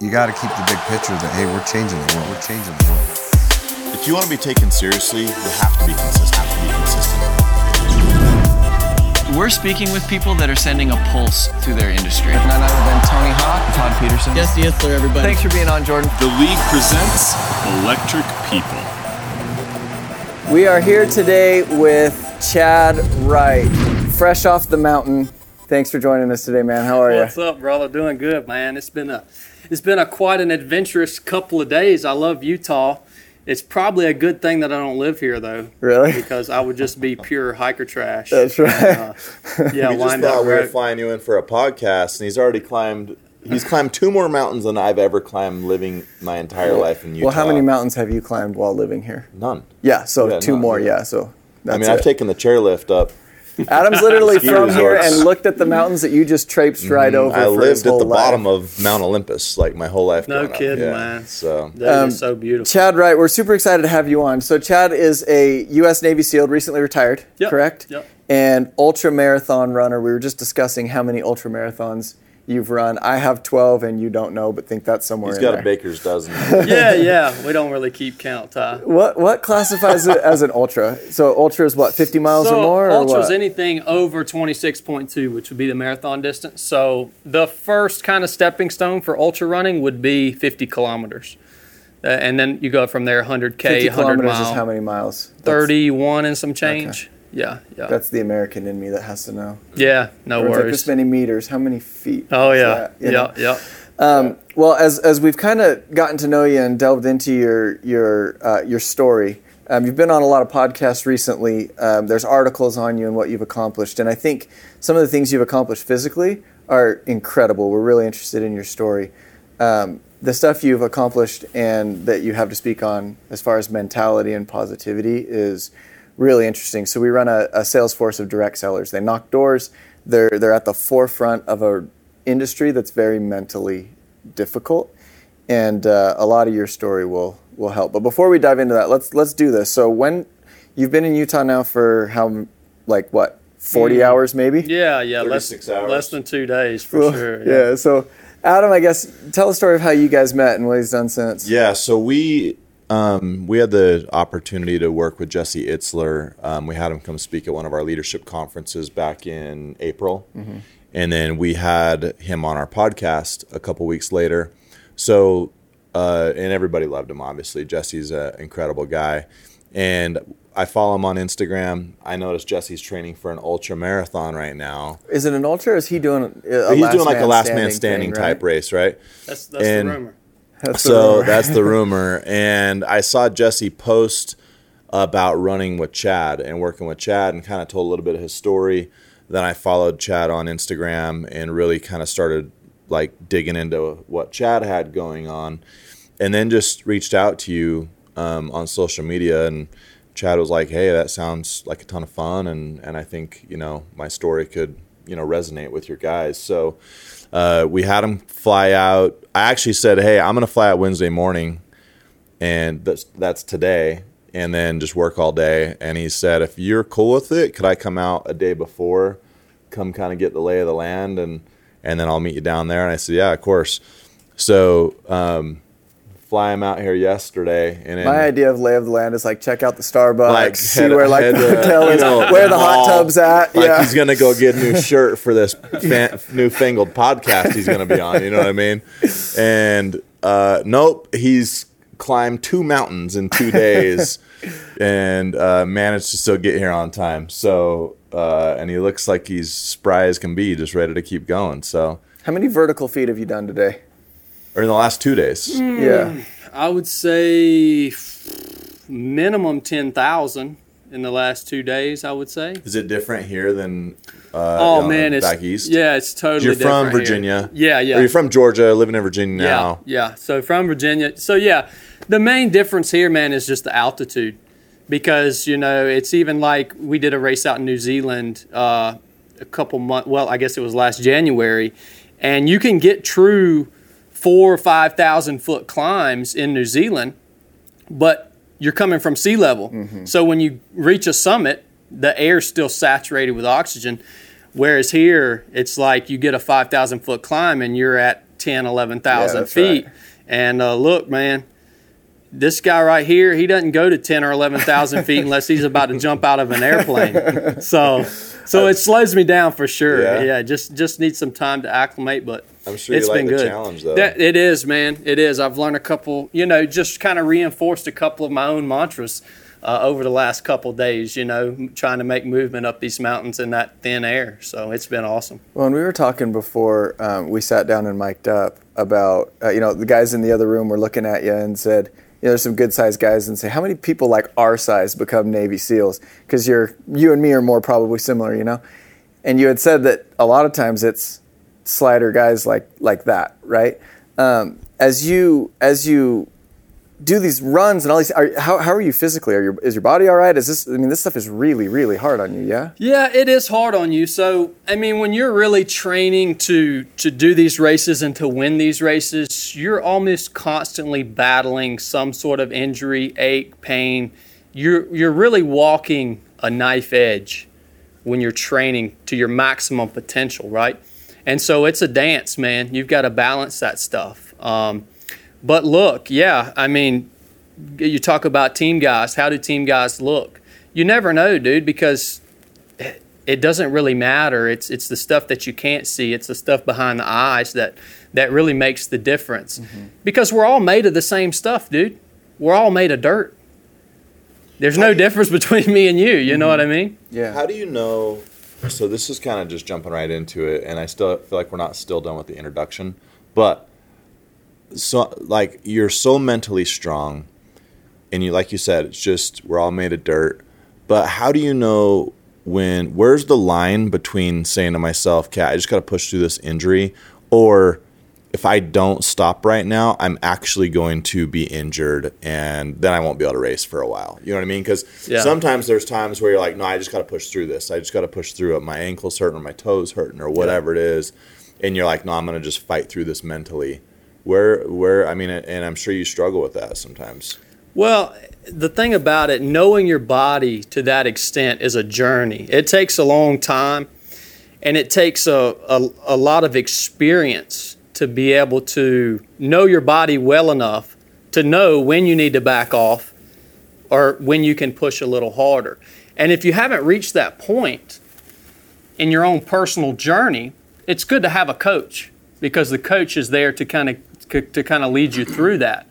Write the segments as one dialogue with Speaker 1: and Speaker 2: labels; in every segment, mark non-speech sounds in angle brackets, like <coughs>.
Speaker 1: you got to keep the big picture that hey, we're changing the world. We're changing the world.
Speaker 2: If you want to be taken seriously, you have to be consistent. Have to be consistent.
Speaker 3: We're speaking with people that are sending a pulse through their industry.
Speaker 4: None other than Tony Hawk, Todd Peterson.
Speaker 5: Jesse Itzler, everybody.
Speaker 3: Thanks for being on, Jordan.
Speaker 6: The league presents Electric People.
Speaker 4: We are here today with Chad Wright, fresh off the mountain. Thanks for joining us today, man. How are you?
Speaker 5: What's up, brother? Doing good, man. It's been a it's been a quite an adventurous couple of days. I love Utah. It's probably a good thing that I don't live here though,
Speaker 4: Really?
Speaker 5: because I would just be pure hiker trash.
Speaker 4: That's right.
Speaker 5: Uh, <laughs> yeah,
Speaker 2: We just thought we were flying you in for a podcast, and he's already climbed. He's climbed two more mountains than I've ever climbed living my entire life in Utah.
Speaker 4: Well, how many mountains have you climbed while living here?
Speaker 2: None.
Speaker 4: Yeah, so
Speaker 2: Yeah,
Speaker 4: two
Speaker 2: none,
Speaker 4: more.
Speaker 2: yeah.
Speaker 4: Yeah, so that's
Speaker 2: I mean,
Speaker 4: it.
Speaker 2: I've taken the chairlift up. <laughs>
Speaker 4: Adam's literally
Speaker 2: ski
Speaker 4: from here
Speaker 2: resorts.
Speaker 4: and looked at the mountains that you just traipsed right over.
Speaker 2: I
Speaker 4: for his
Speaker 2: lived at
Speaker 4: whole
Speaker 2: the
Speaker 4: life.
Speaker 2: bottom of Mount Olympus like my whole life.
Speaker 5: No kidding,
Speaker 2: Yeah.
Speaker 5: man.
Speaker 2: So
Speaker 5: That is
Speaker 4: Um,
Speaker 5: so beautiful.
Speaker 4: Chad Wright, we're super excited to have you on. So Chad is a U.S. Navy SEAL, recently retired,
Speaker 5: Yep,
Speaker 4: correct?
Speaker 5: yep.
Speaker 4: And ultra marathon runner. We were just discussing how many ultra marathons you've run. I have 12, and you don't know, but think that's somewhere
Speaker 2: he's
Speaker 4: in
Speaker 2: got
Speaker 4: there.
Speaker 2: a baker's dozen. <laughs> <laughs>
Speaker 5: yeah, yeah. We don't really keep count, Ty.
Speaker 4: What what classifies it as an ultra? So ultra is what, 50 miles
Speaker 5: so
Speaker 4: or more? or
Speaker 5: ultra is anything over 26.2 which would be the marathon distance so the first kind of stepping stone for ultra running would be 50 kilometers uh, and then you go from there 100k
Speaker 4: 50
Speaker 5: 100
Speaker 4: kilometers
Speaker 5: mile
Speaker 4: is how many miles? That's-
Speaker 5: 31 and some change yeah yeah
Speaker 4: That's the American in me that has to know.
Speaker 5: yeah no
Speaker 4: Or it's like
Speaker 5: worries
Speaker 4: this many meters. How many feet?
Speaker 5: oh yeah
Speaker 4: that, you know?
Speaker 5: yeah yeah
Speaker 4: Um, well, as, as we've kind of gotten to know you and delved into your your uh, your story, um, you've been on a lot of podcasts recently. Um, there's articles on you and what you've accomplished, and I think some of the things you've accomplished physically are incredible. We're really interested in your story. Um, the stuff you've accomplished and that you have to speak on as far as mentality and positivity is really interesting. So we run a, a sales force of direct sellers. They knock doors. They're they're at the forefront of a industry that's very mentally difficult, and uh, a lot of your story will will help. But before we dive into that, let's let's do this. So when you've been in Utah now for how like what forty hours maybe?
Speaker 5: yeah yeah less,
Speaker 2: 36 hours.
Speaker 5: less than two days for
Speaker 4: Well,
Speaker 5: sure
Speaker 4: yeah. So Adam, I guess tell the story of how you guys met and what he's done since.
Speaker 2: Yeah, so we um, we had the opportunity to work with Jesse Itzler. Um, we had him come speak at one of our leadership conferences back in April, and then we had him on our podcast a couple weeks later. So, uh, and everybody loved him. Obviously, Jesse's an incredible guy, and I follow him on Instagram. I noticed Jesse's training for an ultra marathon right now.
Speaker 4: Is it an ultra? or Is he doing? A
Speaker 2: He's
Speaker 4: last
Speaker 2: doing like a
Speaker 4: man
Speaker 2: last man
Speaker 4: standing
Speaker 2: standing
Speaker 4: thing,
Speaker 2: type
Speaker 4: right?
Speaker 2: race, right?
Speaker 5: that's that's
Speaker 2: And-
Speaker 5: the rumor
Speaker 4: That's
Speaker 2: so
Speaker 4: rumor.
Speaker 2: that's the <laughs> rumor. And I saw Jesse post about running with Chad and working with Chad and kind of told a little bit of his story. Then I followed Chad on Instagram and really kind of started like digging into what Chad had going on. And then just reached out to you um, on social media and Chad was like, "Hey, that sounds like a ton of fun, and and I think you know my story could you know resonate with your guys." So uh, we had him fly out. I actually said, "Hey, I'm gonna fly out Wednesday morning, and that's that's today, and then just work all day." And he said, "If you're cool with it, could I come out a day before, come kind of get the lay of the land, and and then I'll meet you down there?" And I said, "Yeah, of course." So um, fly him out here yesterday, and
Speaker 4: My idea of lay of the land is like check out the Starbucks,
Speaker 2: Like,
Speaker 4: see
Speaker 2: head-
Speaker 4: where like
Speaker 2: head
Speaker 4: the hotel is,
Speaker 2: know,
Speaker 4: where the hot tub's at.
Speaker 2: Like
Speaker 4: yeah,
Speaker 2: he's gonna go get a new <laughs> shirt for this fan, newfangled podcast he's gonna be on. You know what I mean? And uh, nope, he's climbed two mountains in two days <laughs> and uh, managed to still get here on time. So uh, and he looks like he's spry as can be, just ready to keep going. So
Speaker 4: How many vertical feet have you done today?
Speaker 2: Or in the last two days,
Speaker 4: Yeah,
Speaker 5: i would say minimum 10000 in the last two days i would say
Speaker 2: is it different here than? Uh,
Speaker 5: Oh
Speaker 2: you know,
Speaker 5: man, it's
Speaker 2: back east.
Speaker 5: Yeah, it's totally.
Speaker 2: You're from
Speaker 5: different here.
Speaker 2: Virginia.
Speaker 5: Yeah, yeah.
Speaker 2: Or you're from Georgia, living in Virginia
Speaker 5: yeah,
Speaker 2: now.
Speaker 5: yeah. So from Virginia. So yeah, the main difference here, man, is just the altitude, because you know it's even like we did a race out in New Zealand uh, a couple months. Well, I guess it was last January, and you can get true four or five thousand foot climbs in New Zealand, but you're coming from sea level. So when you reach a summit, the air's still saturated with oxygen. Whereas here, it's like you get a 5,000 foot climb and you're at 10, 11,000
Speaker 4: Yeah,
Speaker 5: feet.
Speaker 4: right.
Speaker 5: And uh, look, man, this guy right here, he doesn't go to 10 or 11,000 feet unless he's about to jump out of an airplane. <laughs> So, so it slows me down for sure.
Speaker 2: Yeah.
Speaker 5: Yeah, just just need some time to acclimate, but
Speaker 2: I'm sure you
Speaker 5: it's
Speaker 2: like
Speaker 5: been
Speaker 2: the
Speaker 5: good.
Speaker 2: challenge, though.
Speaker 5: That- it is, man. It is. I've learned a couple, you know, just kind of reinforced a couple of my own mantras uh, over the last couple days. You know, trying to make movement up these mountains in that thin air. So it's been awesome.
Speaker 4: Well, and we were talking before um, we sat down and mic'd up about, uh, you know, the guys in the other room were looking at you and said, you know, there's some good sized guys and say, how many people like our size become Navy SEALs? Because you're, you and me are more probably similar, you know? And you had said that a lot of times it's slider guys like, like that, right? Um, as you, as you do these runs and all these, are, how, how are you physically? Are your, is your body all right? Is this, I mean, this stuff is really, really hard on you, yeah?
Speaker 5: Yeah, it is hard on you. So, I mean, when you're really training to to do these races and to win these races, you're almost constantly battling some sort of injury, ache, pain. You're you're really walking a knife edge when you're training to your maximum potential, right? And so it's a dance, man. You've got to balance that stuff. Um, but look, yeah, I mean, you talk about team guys. How do team guys look? You never know, dude, because it doesn't really matter. It's it's the stuff that you can't see. It's the stuff behind the eyes that that really makes the difference. Mm-hmm. Because we're all made of the same stuff, dude. We're all made of dirt. There's no difference <laughs> between me and you. You know what I mm-hmm. mean?
Speaker 4: Yeah.
Speaker 2: How do you know? So this is kind of just jumping right into it, and I still feel like we're not still done with the introduction, but so like you're so mentally strong, and you like you said, it's just we're all made of dirt. But how do you know when? Where's the line between saying to myself, "Cat, I just got to push through this injury," or if I don't stop right now, I'm actually going to be injured and then I won't be able to race for a while. You know what I mean? Because
Speaker 5: Yeah.
Speaker 2: sometimes there's times where you're like, no, I just got to push through this. I just got to push through it. My ankle's hurting or my toes hurting or whatever it is. And you're like, no, I'm going to just fight through this mentally. Where, where, I mean, and I'm sure you struggle with that sometimes.
Speaker 5: Well, the thing about it, knowing your body to that extent is a journey. It takes a long time, and it takes a, a, a lot of experience to be able to know your body well enough to know when you need to back off or when you can push a little harder. And if you haven't reached that point in your own personal journey, it's good to have a coach because the coach is there to kind of to kind of lead you through that.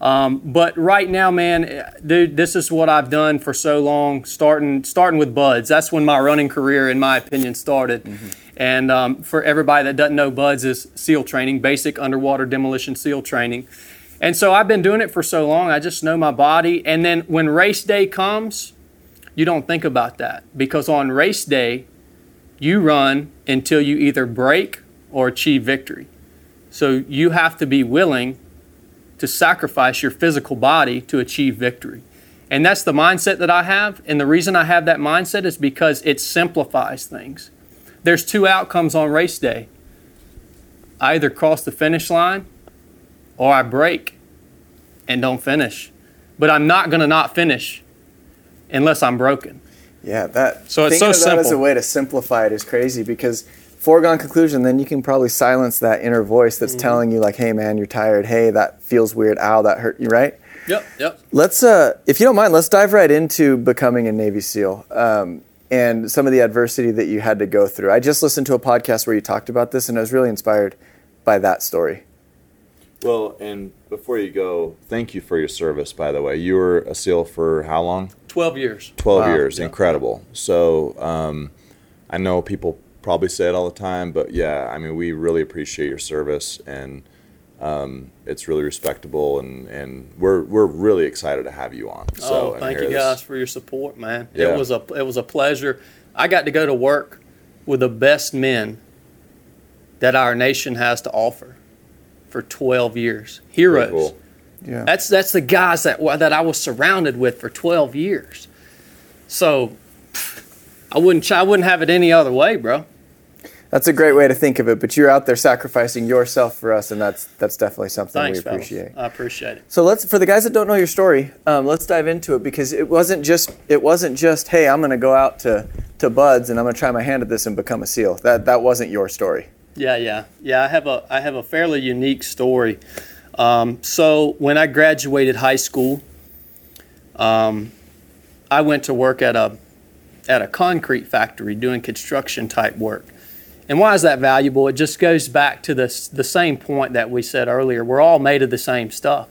Speaker 5: Um, but right now, man, dude, this is what I've done for so long. Starting starting with buds. That's when my running career, in my opinion, started. And um, for everybody that doesn't know, buds is SEAL training, basic underwater demolition SEAL training. And so I've been doing it for so long. I just know my body. And then when race day comes, you don't think about that because on race day, you run until you either break or achieve victory. So you have to be willing to sacrifice your physical body to achieve victory. And that's the mindset that I have. And the reason I have that mindset is because it simplifies things. There's two outcomes on race day I either cross the finish line or I break and don't finish. But I'm not going to not finish unless I'm broken.
Speaker 4: Yeah, that.
Speaker 5: So it's
Speaker 4: thinking
Speaker 5: so
Speaker 4: of that as a way to simplify it is crazy because foregone conclusion. Then you can probably silence that inner voice
Speaker 5: Mm-hmm.
Speaker 4: that's telling you like, "Hey, man, you're tired. Hey, that feels weird. Ow, that hurt you." Right?
Speaker 5: Yep, yep.
Speaker 4: Let's, uh, if you don't mind, let's dive right into becoming a Navy SEAL um, and some of the adversity that you had to go through. I just listened to a podcast where you talked about this, and I was really inspired by that story.
Speaker 2: Well, and before you go, thank you for your service, by the way. You were a SEAL for how long?
Speaker 5: 12 years.
Speaker 2: 12
Speaker 4: Wow.
Speaker 2: years. Incredible. So um, I know people probably say it all the time, but yeah, I mean, we really appreciate your service and um, it's really respectable and, and we're, we're really excited to have you on. So,
Speaker 5: oh, thank
Speaker 2: hear
Speaker 5: you
Speaker 2: this.
Speaker 5: guys for your support, man.
Speaker 2: Yeah.
Speaker 5: It was a it was a pleasure. I got to go to work with the best men that our nation has to offer for 12 years. Heroes.
Speaker 2: Very cool.
Speaker 4: Yeah.
Speaker 5: That's that's the guys that that I was surrounded with for 12 years. So I wouldn't I wouldn't have it any other way, bro.
Speaker 4: That's a great way to think of it. But you're out there sacrificing yourself for us, and that's that's definitely something
Speaker 5: Thanks,
Speaker 4: we
Speaker 5: fellas.
Speaker 4: appreciate.
Speaker 5: I appreciate it.
Speaker 4: So let's for the guys that don't know your story, um, let's dive into it because it wasn't just it wasn't just hey I'm going to go out to to Buds and I'm going to try my hand at this and become a SEAL. That that wasn't your story.
Speaker 5: Yeah, yeah, yeah. I have a I have a fairly unique story. Um, so when I graduated high school, um, I went to work at a at a concrete factory doing construction type work. And why is that valuable? It just goes back to the the same point that we said earlier. We're all made of the same stuff.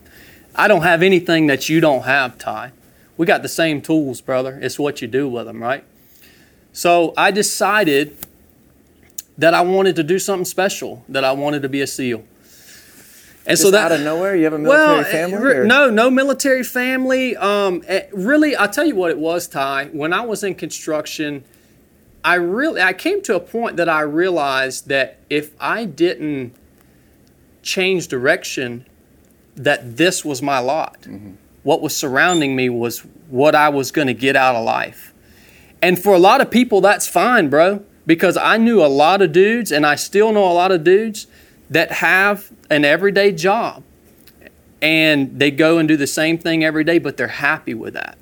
Speaker 5: I don't have anything that you don't have, Ty. We got the same tools, brother. It's what you do with them, right? So I decided that I wanted to do something special, that I wanted to be a SEAL. And
Speaker 4: Just out of nowhere, you have a military
Speaker 5: well,
Speaker 4: family? or-
Speaker 5: no, no military family. Um, eh, really, I'll tell you what it was, Ty. When I was in construction, I really I came to a point that I realized that if I didn't change direction, that this was my lot. What was surrounding me was what I was going to get out of life. And for a lot of people, that's fine, bro, because I knew a lot of dudes, and I still know a lot of dudes that have an everyday job and they go and do the same thing every day, but they're happy with that.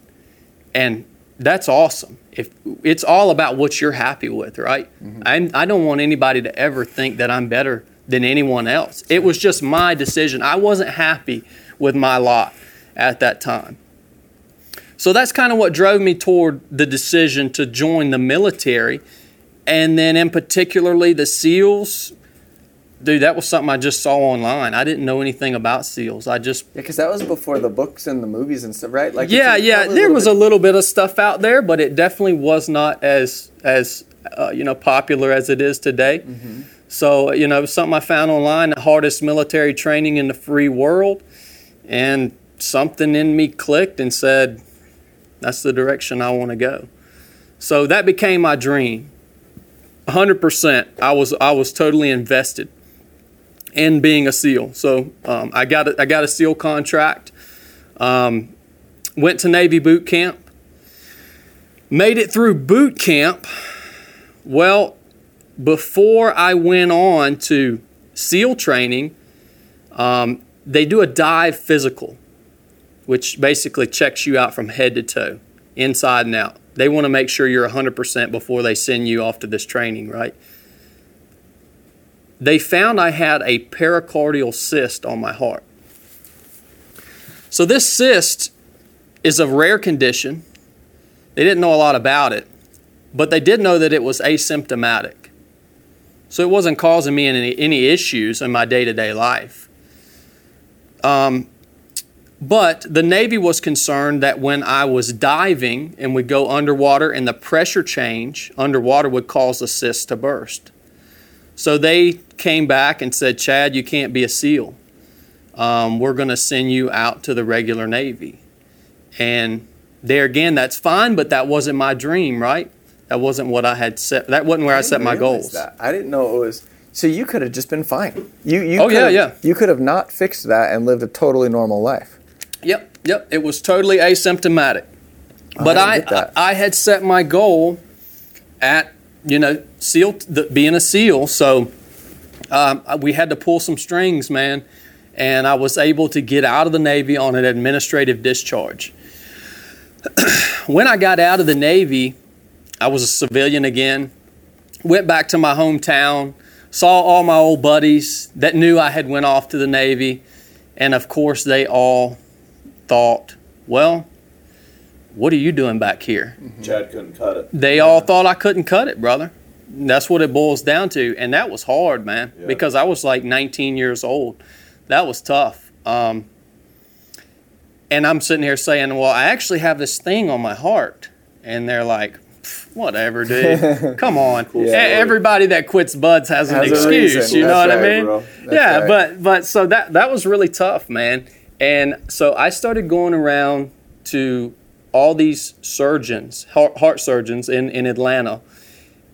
Speaker 5: And that's awesome. If it's all about what you're happy with, right? Mm-hmm. I, I don't want anybody to ever think that I'm better than anyone else. It was just my decision. I wasn't happy with my lot at that time. So that's kind of what drove me toward the decision to join the military. And then, in particularly, the SEALs. Dude, that was something I just saw online. I didn't know anything about SEALs. I just
Speaker 4: Yeah, because that was before the books and the movies and stuff, right? Like,
Speaker 5: yeah, yeah. There was a little bit of stuff out there, but it definitely was not as as uh, you know popular as it is today.
Speaker 4: Mm-hmm.
Speaker 5: So you know, something I found online: the hardest military training in the free world, and something in me clicked and said, "That's the direction I want to go." So that became my dream. 100%. I was I was totally invested in being a SEAL. So um, I got a, I got a SEAL contract. Um, went to Navy boot camp. Made it through boot camp. Well, before I went on to SEAL training, um, they do a dive physical, which basically checks you out from head to toe, inside and out. They want to make sure you're 100% before they send you off to this training, right? They found I had a pericardial cyst on my heart. So, this cyst is a rare condition. They didn't know a lot about it, but they did know that it was asymptomatic. So, it wasn't causing me any, any issues in my day to day life. Um, but the Navy was concerned that when I was diving and would go underwater and the pressure change underwater would cause the cyst to burst. So they came back and said, Chad, you can't be a SEAL. Um, we're going to send you out to the regular Navy. And there again, that's fine, but that wasn't my dream, right? That wasn't what I had set. That wasn't where I, set my goals.
Speaker 4: That. I didn't know it was. So you could have just been fine. You, you
Speaker 5: Oh, yeah, yeah.
Speaker 4: You could have not fixed that and lived a totally normal life.
Speaker 5: Yep, yep. It was totally asymptomatic. But I. I, I had set my goal at you know SEAL the, being a SEAL, so um, we had to pull some strings, man, and I was able to get out of the Navy on an administrative discharge. <clears throat> when I got out of the Navy, I was a civilian again. Went back to my hometown, saw all my old buddies that knew I had went off to the Navy, and of course they all thought, well, what are you doing back here?
Speaker 2: Chad couldn't cut it.
Speaker 5: They all thought I couldn't cut it, brother. That's what it boils down to. And that was hard, man,
Speaker 2: Yeah.
Speaker 5: because I was like 19 years old. That was tough. Um, and I'm sitting here saying, well, I actually have this thing on my heart. And they're like, whatever, dude. <laughs> Come on. E- Everybody that quits buds has an
Speaker 4: Has a
Speaker 5: excuse.
Speaker 4: reason.
Speaker 5: You know
Speaker 4: That's
Speaker 5: what I mean? yeah,
Speaker 4: right.
Speaker 5: but but so that that was really tough, man. And so I started going around to all these surgeons, heart, surgeons in, in Atlanta,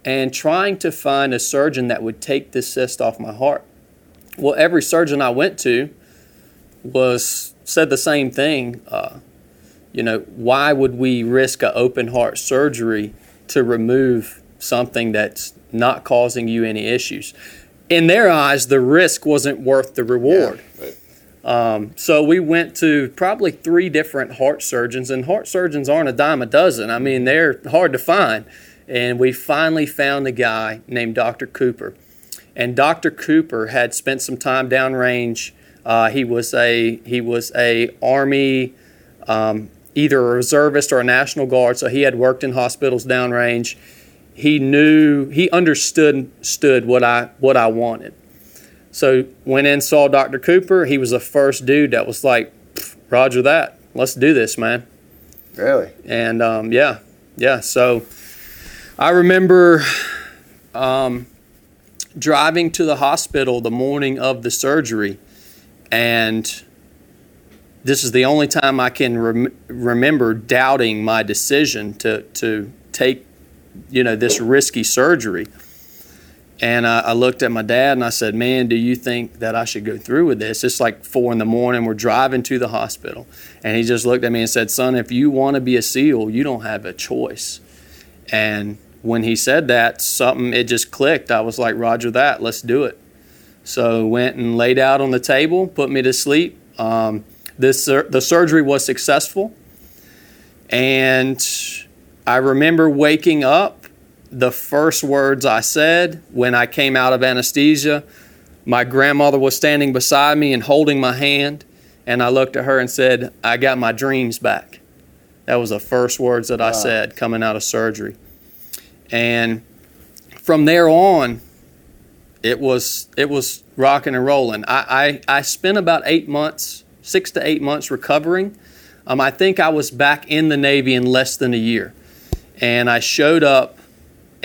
Speaker 5: and trying to find a surgeon that would take this cyst off my heart. Well, every surgeon I went to was said the same thing. Uh, you know, why would we risk an open heart surgery to remove something that's not causing you any issues? In their eyes, the risk wasn't worth the reward. Um, so we went to probably three different heart surgeons, and heart surgeons aren't a dime a dozen. I mean, they're hard to find. And we finally found a guy named Dr. Cooper. and Dr. Cooper had spent some time downrange. Uh, he was a he was a Army, um, either a reservist or a National Guard, so he had worked in hospitals downrange. He knew he understood stood what I what I wanted. So went in saw Dr. Cooper. He was the first dude that was like, "Roger that, let's do this, man."
Speaker 4: Really?
Speaker 5: And um, yeah, yeah. So I remember um, driving to the hospital the morning of the surgery, and this is the only time I can rem- remember doubting my decision to to take, you know, this risky surgery. And I, I looked at my dad and I said, "Man, do you think that I should go through with this?" It's like four in the morning. We're driving to the hospital, and he just looked at me and said, "Son, if you want to be a SEAL, you don't have a choice." And when he said that, something it just clicked. I was like, "Roger that, let's do it." So went and laid out on the table, put me to sleep. Um, this the surgery was successful, and I remember waking up. The first words I said when I came out of anesthesia, my grandmother was standing beside me and holding my hand, and I looked at her and said, "I got my dreams back." That was the first words that I said coming out of surgery, and from there on, it was it was rocking and rolling. I, I, I spent about eight months, six to eight months recovering. Um, I think I was back in the Navy in less than a year, and I showed up,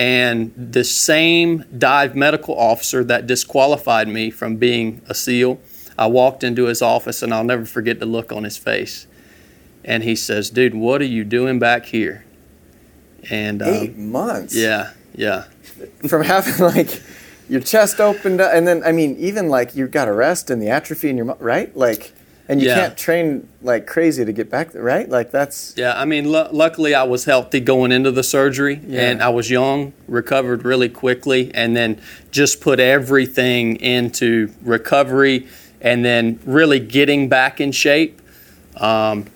Speaker 5: and the same dive medical officer that disqualified me from being a SEAL, I walked into his office, and I'll never forget the look on his face, and he says, "Dude, what are you doing back here?" And um,
Speaker 4: Eight months.
Speaker 5: yeah, yeah.
Speaker 4: From having <laughs> like your chest opened up, and then I mean, even like you got a rest and the atrophy in your right, like, and you
Speaker 5: Yeah.
Speaker 4: can't train like crazy to get back there, right? Like that's
Speaker 5: Yeah, I mean, lu luckily I was healthy going into the surgery, and I was young, recovered really quickly, and then just put everything into recovery, and then really getting back in shape. Um,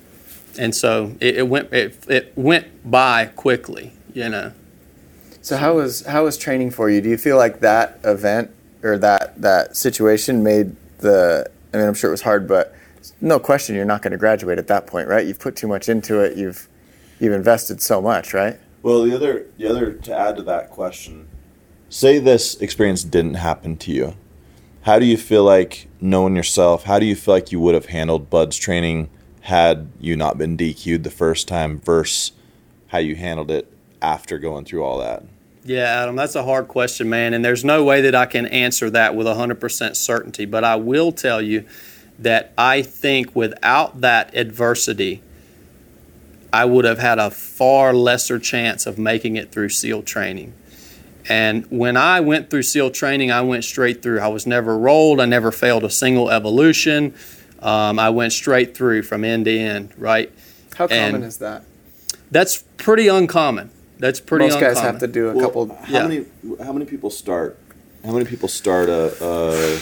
Speaker 5: and so it, it went it, it went by quickly, you know.
Speaker 4: So how was how was training for you? Do you feel like that event or that that situation made the? I mean, I'm sure it was hard, but no question, you're not going to graduate at that point, right? You've put too much into it. You've you've invested so much, right?
Speaker 2: Well, the other, the other to add to that question, say this experience didn't happen to you. How do you feel like knowing yourself? How do you feel like you would have handled Bud's training had you not been DQ'd the first time versus how you handled it after going through all that?
Speaker 5: Yeah, Adam, that's a hard question, man, and there's no way that I can answer that with 100% certainty. But I will tell you that I think without that adversity, I would have had a far lesser chance of making it through SEAL training. And when I went through SEAL training, I went straight through. I was never rolled. I never failed a single evolution. Um, I went straight through from end to end, right?
Speaker 4: How
Speaker 5: And-
Speaker 4: common is that?
Speaker 5: That's pretty uncommon. That's pretty
Speaker 4: Most
Speaker 5: uncommon.
Speaker 4: guys have to do a
Speaker 2: Well,
Speaker 4: couple.
Speaker 2: How
Speaker 5: yeah.
Speaker 2: many? How many people start? How many people start a, a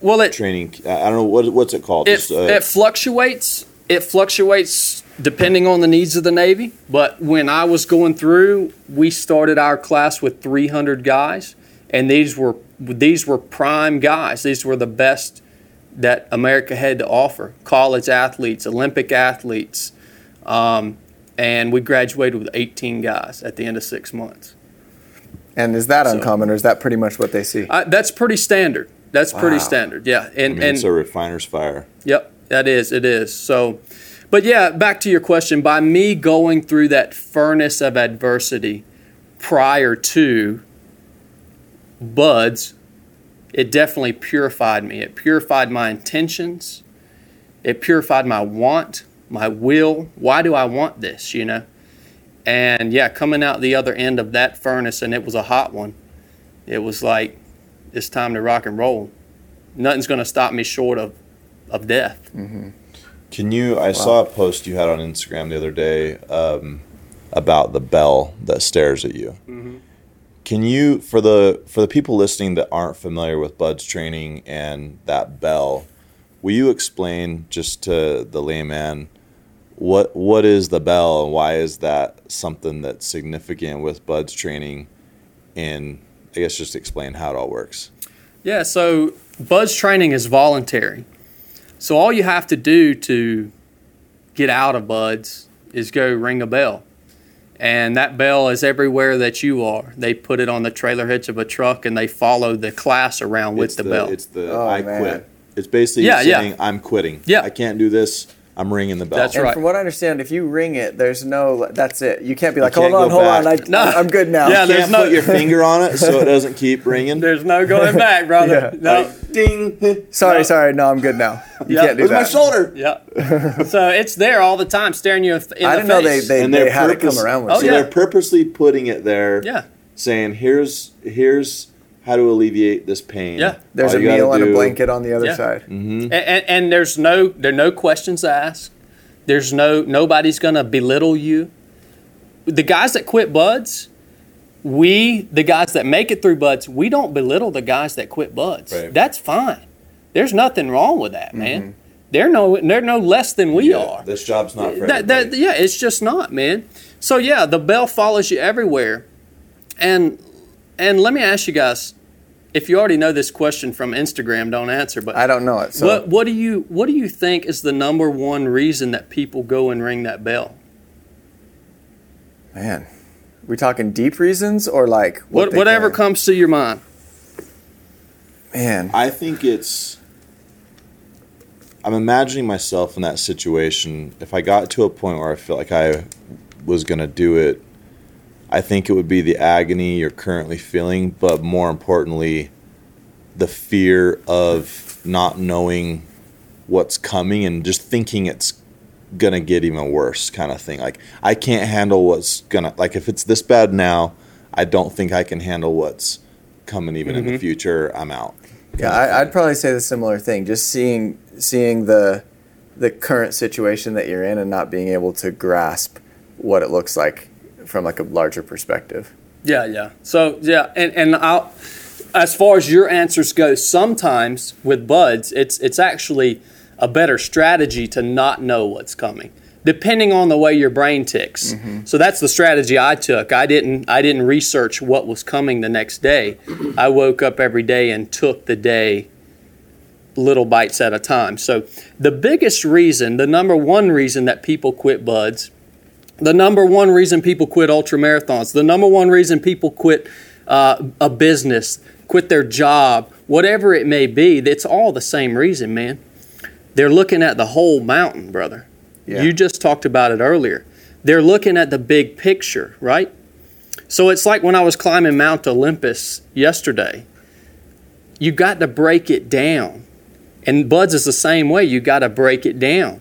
Speaker 5: well, it,
Speaker 2: training? I don't know what what's it called.
Speaker 5: it,
Speaker 2: Just, uh,
Speaker 5: it fluctuates. It fluctuates depending on the needs of the Navy. But when I was going through, we started our class with 300 guys, and these were these were prime guys. These were the best that America had to offer: college athletes, Olympic athletes, um, and we graduated with 18 guys at the end of six months.
Speaker 4: And is that uncommon, or is that pretty much what they see?
Speaker 5: I, that's pretty standard. That's pretty standard. Yeah,
Speaker 2: I
Speaker 5: and
Speaker 2: mean,
Speaker 5: and
Speaker 2: it's a refiner's fire.
Speaker 5: Yep, that is. It is. So, but yeah, back to your question. By me going through that furnace of adversity prior to buds, it definitely purified me. It purified my intentions. It purified my want, my will. Why do I want this? You know. And yeah, coming out the other end of that furnace, and it was a hot one. It was like, it's time to rock and roll. Nothing's going to stop me short of, of death.
Speaker 2: Can you? I saw a post you had on Instagram the other day um, about the bell that stares at you. Can you, for the for the people listening that aren't familiar with Bud's training and that bell, will you explain just to the layman what what is the bell and why is that something that's significant with Bud's training? And I guess just explain how it all works.
Speaker 5: Yeah, so buds training is voluntary. So all you have to do to get out of buds is go ring a bell. And that bell is everywhere that you are. They put it on the trailer hitch of a truck and they follow the class around with
Speaker 2: it's
Speaker 5: the, bell.
Speaker 2: It's the
Speaker 4: Oh,
Speaker 2: I
Speaker 4: man.
Speaker 2: quit. It's basically
Speaker 5: Yeah, yeah.
Speaker 2: saying I'm quitting.
Speaker 5: Yeah.
Speaker 2: I can't do this. I'm ringing the bell.
Speaker 5: That's
Speaker 4: And
Speaker 5: right.
Speaker 4: from what I understand, if you ring it, there's no. That's it. You can't be like,
Speaker 2: can't
Speaker 4: hold on,
Speaker 2: go
Speaker 4: hold on. I,
Speaker 5: no,
Speaker 4: I'm good now.
Speaker 5: Yeah, there's
Speaker 2: Can't
Speaker 5: no-
Speaker 2: put your finger on it so it <laughs> doesn't keep ringing.
Speaker 5: There's no going back, brother.
Speaker 4: Yeah.
Speaker 5: No.
Speaker 2: Like, ding.
Speaker 4: sorry,
Speaker 5: No.
Speaker 4: sorry. No, I'm good now. You
Speaker 5: Yeah.
Speaker 4: can't do
Speaker 2: Where's my shoulder?
Speaker 5: Yeah. so it's there all the time, staring you in the
Speaker 4: I didn't know they
Speaker 5: face.
Speaker 4: they,
Speaker 2: and
Speaker 4: they
Speaker 2: they're
Speaker 4: had to
Speaker 2: purpose-
Speaker 4: come around with
Speaker 5: Oh,
Speaker 2: so
Speaker 5: yeah.
Speaker 2: they're purposely putting it there.
Speaker 5: Yeah.
Speaker 2: Saying here's here's how to alleviate this pain.
Speaker 5: Yeah.
Speaker 4: There's
Speaker 2: All
Speaker 4: a meal and a blanket on the other
Speaker 5: Yeah.
Speaker 4: side. Mm-hmm.
Speaker 5: and, and, and there's no there are no questions asked. There's no nobody's gonna belittle you. The guys that quit buds, we the guys that make it through buds, we don't belittle the guys that quit buds.
Speaker 2: Right.
Speaker 5: That's fine. There's nothing wrong with that, man. Mm-hmm. They're no they're no less than we
Speaker 2: Yeah,
Speaker 5: are.
Speaker 2: This job's not for
Speaker 5: That, that, yeah, it's just not, man. So yeah, the bell follows you everywhere, and and let me ask you guys, if you already know this question from Instagram, don't answer. But
Speaker 4: I don't know it. So
Speaker 5: what what do you what do you think is the number one reason that people go and ring that bell?
Speaker 4: man, we talking deep reasons or like what
Speaker 5: What, whatever
Speaker 4: can-
Speaker 5: comes to your mind.
Speaker 4: Man,
Speaker 2: I think it's. I'm imagining myself in that situation. If I got to a point where I felt like I was going to do it, I think it would be the agony you're currently feeling, but more importantly, the fear of not knowing what's coming and just thinking it's going to get even worse, kind of thing. Like, I can't handle what's going to, like, if it's this bad now, I don't think I can handle what's coming even in the mm-hmm. future. I'm out.
Speaker 4: yeah, I, I'd probably say the similar thing. Just seeing seeing the the current situation that you're in and not being able to grasp what it looks like from like a larger perspective.
Speaker 5: Yeah, yeah. So yeah, and and I'll, as far as your answers go, sometimes with buds, it's it's actually a better strategy to not know what's coming, depending on the way your brain ticks. Mm-hmm. So that's the strategy I took. I didn't I didn't research what was coming the next day. I woke up every day and took the day little bites at a time. So the biggest reason, the number one reason that people quit buds the number one reason people quit ultra marathons, the number one reason people quit uh, a business, quit their job, whatever it may be, it's all the same reason, man. They're looking at the whole mountain, brother.
Speaker 4: Yeah.
Speaker 5: You just talked about it earlier. They're looking at the big picture, right? So it's like when I was climbing Mount Olympus yesterday. You got to break it down. And buds is the same way. You got to break it down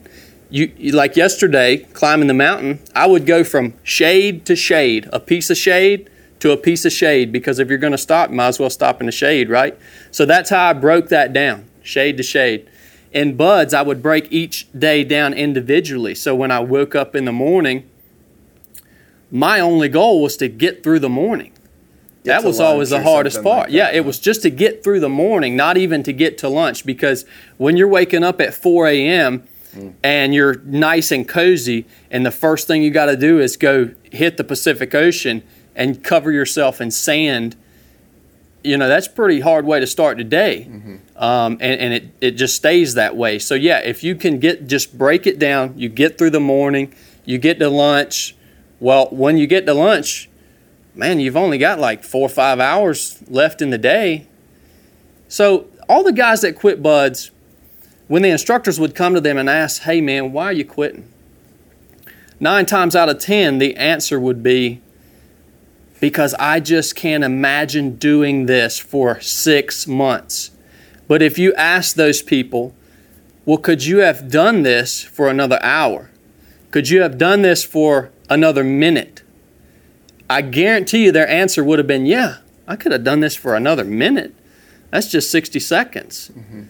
Speaker 5: you, you like yesterday climbing the mountain i would go from shade to shade a piece of shade to a piece of shade because if you're going to stop you might as well stop in the shade right so that's how i broke that down shade to shade in buds i would break each day down individually so when i woke up in the morning my only goal was to get through the morning that was always the hardest part.
Speaker 4: like
Speaker 5: yeah, it was just to get through the morning, not even to get to lunch. Because when you're waking up at 4 a.m.
Speaker 4: Mm.
Speaker 5: and you're nice and cozy, and the first thing you got to do is go hit the Pacific Ocean and cover yourself in sand, you know, that's a pretty hard way to start the day.
Speaker 4: Mm-hmm.
Speaker 5: Um, and and it, it just stays that way. So, yeah, if you can get just break it down, you get through the morning, you get to lunch. Well, when you get to lunch, man, you've only got like four or five hours left in the day. So all the guys that quit buds, when the instructors would come to them and ask, "Hey, man, why are you quitting?" Nine times out of ten, the answer would be, "Because I just can't imagine doing this for six months." But if you ask those people, "Well, could you have done this for another hour? Could you have done this for another minute?" I guarantee you their answer would have been, yeah, I could have done this for another minute. That's just 60 seconds. Mm-hmm.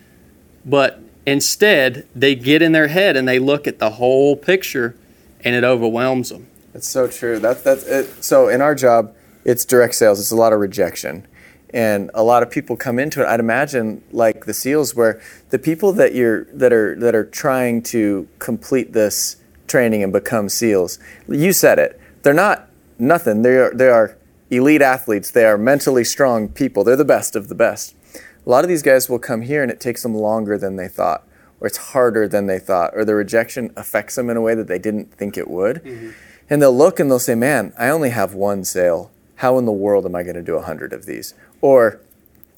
Speaker 5: But instead, they get in their head and they look at the whole picture and it overwhelms them.
Speaker 4: That's so true. That's that's it. So in our job, it's direct sales. It's a lot of rejection, and a lot of people come into it. I'd imagine like the seals, where the people that you're that are that are trying to complete this training and become seals. You said it. They're not nothing. They are they are elite athletes. They are mentally strong people. They're the best of the best. A lot of these guys will come here and it takes them longer than they thought, or it's harder than they thought, or the rejection affects them in a way that they didn't think it would. Mm-hmm. And they'll look and they'll say, Man, I only have one sale. How in the world am I going to do a 100 of these? Or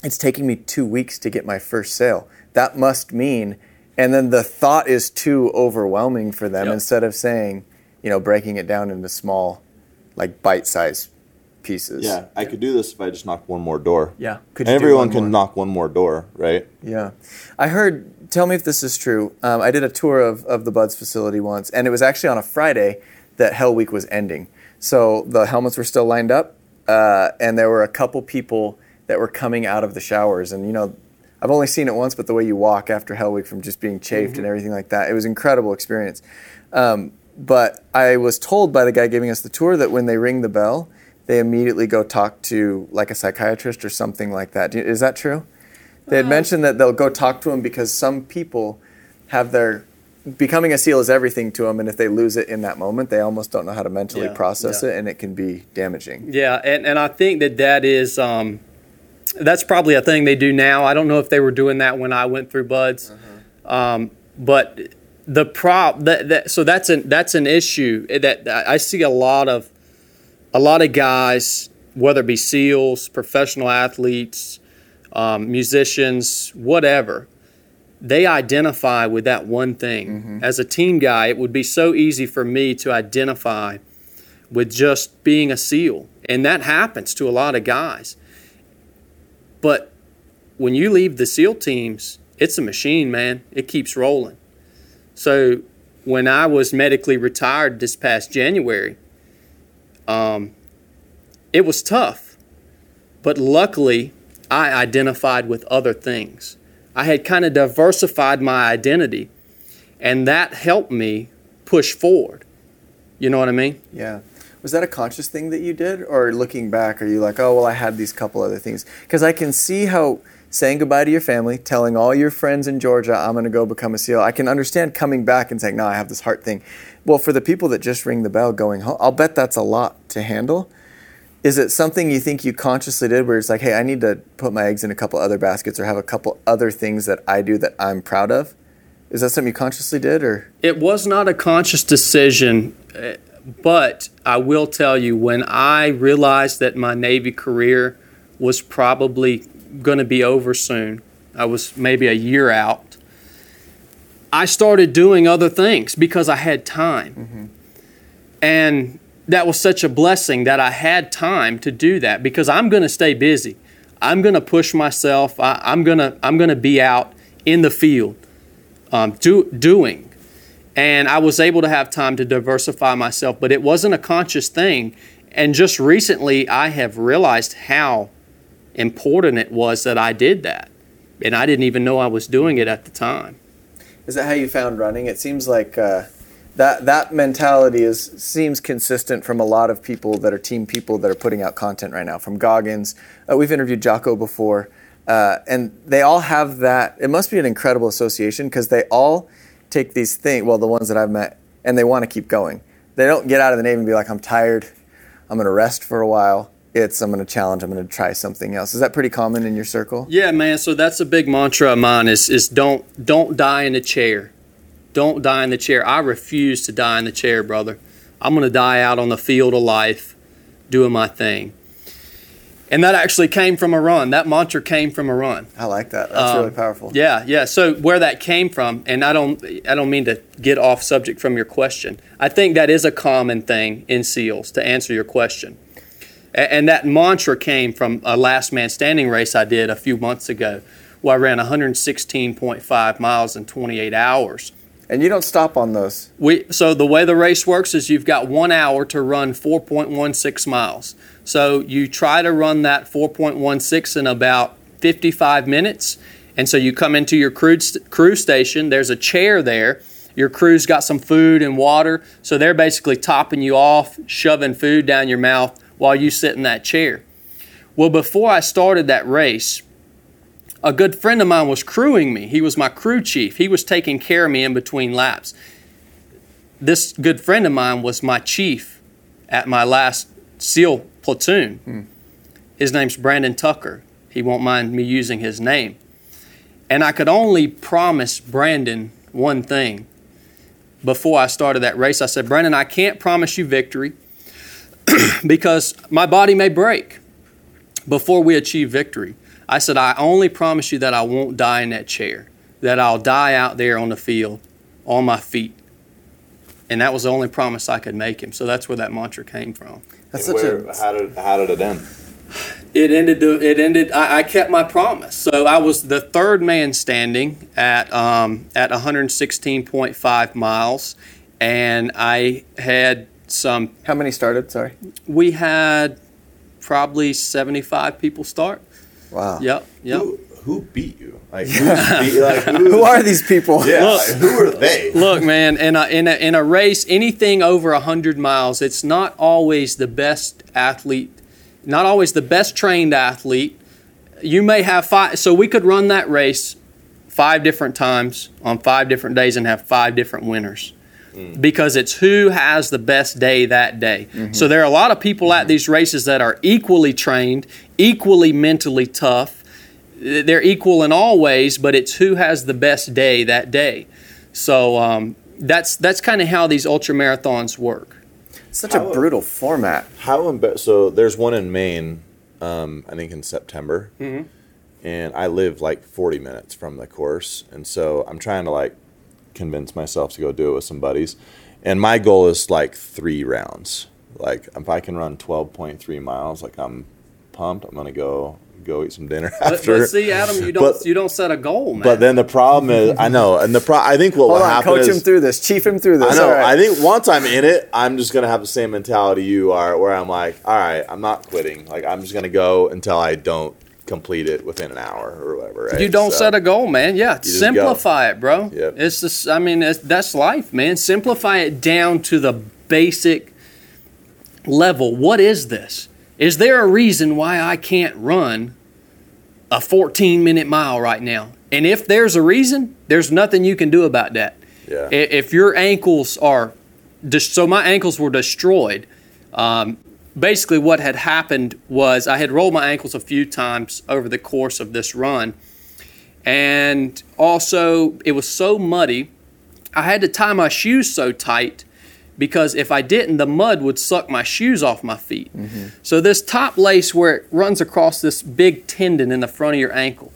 Speaker 4: it's taking me two weeks to get my first sale. That must mean, and then the thought is too overwhelming for them
Speaker 5: Yep.
Speaker 4: instead of saying, you know, breaking it down into small, like bite sized pieces.
Speaker 2: Yeah, I could do this if I just knocked one more door.
Speaker 4: Yeah. Could you do
Speaker 2: Everyone
Speaker 4: one
Speaker 2: can
Speaker 4: more?
Speaker 2: knock one more door, right?
Speaker 4: Yeah. I heard, tell me if this is true. Um, I did a tour of, of the Buds facility once, and it was actually on a Friday that Hell Week was ending. So the helmets were still lined up, uh, and there were a couple people that were coming out of the showers. And, you know, I've only seen it once, but the way you walk after Hell Week from just being chafed and everything like that, it was an incredible experience. Um, but I was told by the guy giving us the tour that when they ring the bell, they immediately go talk to like a psychiatrist or something like that. Do you- Is that true? They had mentioned that they'll go talk to him because some people have their becoming a seal is everything to them, and if they lose it in that moment, they almost don't know how to mentally
Speaker 5: Yeah,
Speaker 4: process
Speaker 5: yeah.
Speaker 4: it, and it can be damaging.
Speaker 5: Yeah, and, and I think that that is um, that's probably a thing they do now. I don't know if they were doing that when I went through Buds, um, but the prop that, that so that's an that's an issue that I see a lot of a lot of guys, whether it be SEALs, professional athletes, um, musicians, whatever. They identify with that one thing. As a team guy, it would be so easy for me to identify with just being a SEAL. And that happens to a lot of guys. But when you leave the SEAL teams, it's a machine, man. It keeps rolling. So when I was medically retired this past January, um, it was tough. But luckily, I identified with other things. I had kind of diversified my identity, and that helped me push forward. You know what I mean?
Speaker 4: Yeah. Was that a conscious thing that you did, or looking back, are you like, oh well, I had these couple other things? Because I can see how saying goodbye to your family, telling all your friends in Georgia, I'm going to go become a SEAL. I can understand coming back and saying, no, I have this heart thing. Well, for the people that just ring the bell going home, I'll bet that's a lot to handle. Is it something you think you consciously did where it's like, hey, I need to put my eggs in a couple other baskets or have a couple other things that I do that I'm proud of? Is that something you consciously did or?
Speaker 5: It was not a conscious decision, eh, but I will tell you when I realized that my Navy career was probably going to be over soon, I was maybe a year out. I started doing other things because I had time. And that was such a blessing that I had time to do that because I'm going to stay busy. I'm going to push myself. I, I'm going to I'm going to be out in the field um, do, doing. And I was able to have time to diversify myself, but it wasn't a conscious thing. And just recently, I have realized how important it was that I did that. And I didn't even know I was doing it at the time.
Speaker 4: Is that how you found running? It seems like uh, that that mentality is seems consistent from a lot of people that are team people that are putting out content right now. From Goggins, uh, we've interviewed Jocko before, uh, and they all have that. It must be an incredible association because they all take these things. Well, the ones that I've met, and they want to keep going. They don't get out of the Navy and be like, "I'm tired. I'm going to rest for a while." It's I'm going to challenge. I'm going to try something else. Is that pretty common in your circle?
Speaker 5: Yeah, man. So that's a big mantra of mine is is don't don't die in the chair. Don't die in the chair. I refuse to die in the chair, brother. I'm going to die out on the field of life doing my thing. And that actually came from a run. That mantra came from a run.
Speaker 4: I like that. That's
Speaker 5: Um,
Speaker 4: really powerful.
Speaker 5: Yeah, yeah. So where that came from, and I don't, I don't mean to get off subject from your question. I think that is a common thing in SEALs to answer your question, A- and that mantra came from a last man standing race I did a few months ago, where I ran 116.5 miles in 28 hours.
Speaker 4: And you don't stop on those.
Speaker 5: We, so the way the race works is you've got one hour to run 4.16 miles. So you try to run that 4.16 in about 55 minutes. And so you come into your crew, crew station, there's a chair there. Your crew's got some food and water. So they're basically topping you off, shoving food down your mouth while you sit in that chair. Well, before I started that race, a good friend of mine was crewing me. He was my crew chief. He was taking care of me in between laps. This good friend of mine was my chief at my last SEAL platoon. Hmm. His name's Brandon Tucker. He won't mind me using his name. And I could only promise Brandon one thing before I started that race. I said, Brandon, I can't promise you victory <clears throat> because my body may break before we achieve victory. I said, I only promise you that I won't die in that chair, that I'll die out there on the field on my feet. And that was the only promise I could make him. So that's where that mantra came from.
Speaker 4: That's
Speaker 2: And
Speaker 4: such
Speaker 2: where-
Speaker 4: a
Speaker 2: how did how did it end?
Speaker 5: It ended. It ended. I, I kept my promise. So I was the third man standing at um, at 116.5 miles, and I had some.
Speaker 4: Um, how many started? Sorry.
Speaker 5: We had probably 75 people start.
Speaker 4: Wow.
Speaker 5: Yep. Yep.
Speaker 2: Who, who beat you? Like, who's beat, like <laughs> who,
Speaker 4: Who are these people?
Speaker 2: Yeah,
Speaker 5: Look.
Speaker 2: like, who are they?
Speaker 5: Look, man, in a, in a in a race, anything over 100 miles, it's not always the best athlete, not always the best trained athlete. You may have five, so we could run that race five different times on five different days and have five different winners. Because it's who has the best day that day. So there are a lot of people at these races that are equally trained, equally mentally tough. They're equal in all ways, but it's who has the best day that day. So um, that's that's kind of how these ultra marathons work.
Speaker 4: Such a brutal format.
Speaker 2: How embar- so there's one in Maine, um, I think in September,
Speaker 5: Mm-hmm.
Speaker 2: and I live like 40 minutes from the course, and so I'm trying to like convince myself to go do it with some buddies, and my goal is like three rounds. Like if I can run 12.3 miles, like I'm pumped. I'm gonna go go eat some dinner
Speaker 5: But,
Speaker 2: after.
Speaker 5: but see, Adam, you don't
Speaker 2: But-
Speaker 5: you don't set a goal, man.
Speaker 2: But then the problem is, I know, and the pro. I think what
Speaker 4: Hold
Speaker 2: will
Speaker 4: on,
Speaker 2: happen
Speaker 4: coach
Speaker 2: is,
Speaker 4: him through this. Chief him through this.
Speaker 2: I know.
Speaker 4: All right.
Speaker 2: I think once I'm in it, I'm just gonna have the same mentality you are, where I'm like, all right, I'm not quitting. Like I'm just gonna go until I don't complete it within an hour or whatever. Right?
Speaker 5: You don't
Speaker 2: So-
Speaker 5: set a goal, man. Yeah, simplify it, bro.
Speaker 2: Yep.
Speaker 5: It's just, I mean, it's, that's life, man. Simplify it down to the basic level. What is this? Is there a reason why I can't run a 14 minute mile right now? And if there's a reason, there's nothing you can do about that.
Speaker 2: Yeah.
Speaker 5: If your ankles are, so my ankles were destroyed. Um, basically, what had happened was I had rolled my ankles a few times over the course of this run. And also, it was so muddy, I had to tie my shoes so tight because if I didn't, the mud would suck my shoes off my feet. Mm-hmm. So, this top lace, where it runs across this big tendon in the front of your ankle,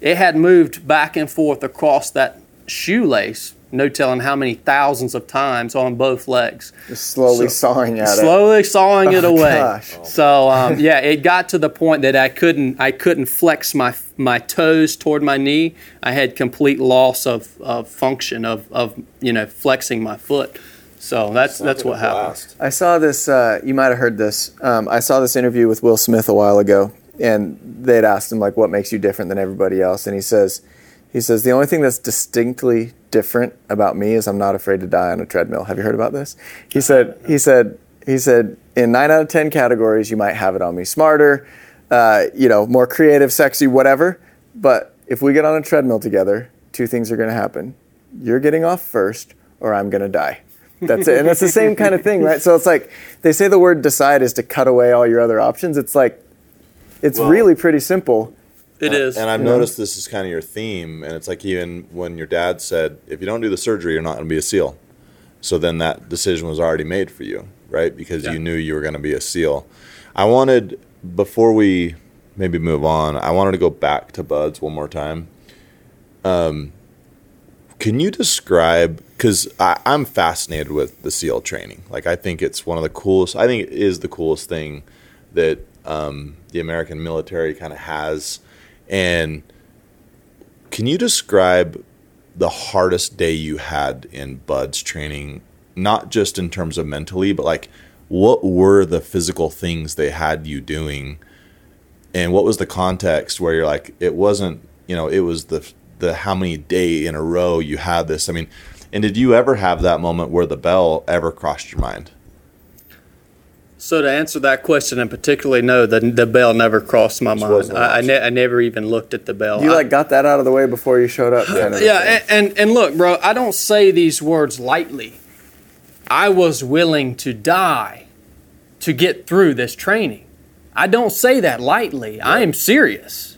Speaker 5: it had moved back and forth across that shoelace, no telling how many thousands of times on both legs
Speaker 4: Just slowly sawing at it.
Speaker 5: slowly sawing it
Speaker 4: Oh,
Speaker 5: away.
Speaker 4: gosh.
Speaker 5: So um, <laughs> yeah, it got to the point that I couldn't I couldn't flex my my toes toward my knee. I had complete loss of, of function of, of you know flexing my foot. So that's that's what happened.
Speaker 4: I saw this. Uh, you might have heard this. Um, I saw this interview with Will Smith a while ago, and they'd asked him like, "What makes you different than everybody else?" And he says, "He says the only thing that's distinctly different about me is I'm not afraid to die on a treadmill." Have you heard about this? He said. He said. He said. In nine out of ten categories, you might have it on me. Smarter, uh, you know, more creative, sexy, whatever. But if we get on a treadmill together, two things are going to happen. You're getting off first, or I'm going to die. That's it. And it's the same kind of thing, right? So it's like they say the word decide is to cut away all your other options. It's like it's
Speaker 2: Well-
Speaker 4: really pretty simple.
Speaker 5: It is.
Speaker 2: And I've noticed this is kind of your theme, and it's like even when your dad said, "If you don't do the surgery, you're not going to be a SEAL." So then that decision was already made for you, right? Because
Speaker 5: Yeah.
Speaker 2: you knew you were going to be a SEAL. I wanted before we maybe move on, I wanted to go back to Buds one more time. Um, can you describe? Because I'm fascinated with the SEAL training. Like I think it's one of the coolest. I think it is the coolest thing that um, the American military kind of has. And can you describe the hardest day you had in Bud's training, not just in terms of mentally, but like what were the physical things they had you doing? And what was the context where you're like, it wasn't, you know, it was the the how many day in a row you had this. I mean, and did you ever have that moment where the bell ever crossed your mind?
Speaker 5: So to answer that question, and particularly no, the the bell never crossed my mind. I, I, ne- I never even looked at the bell.
Speaker 4: You
Speaker 5: I-
Speaker 4: like got that out of the way before you showed up. <sighs> Kind of
Speaker 5: yeah, and, and and look, bro, I don't say these words lightly. I was willing to die to get through this training. I don't say that lightly. I am serious.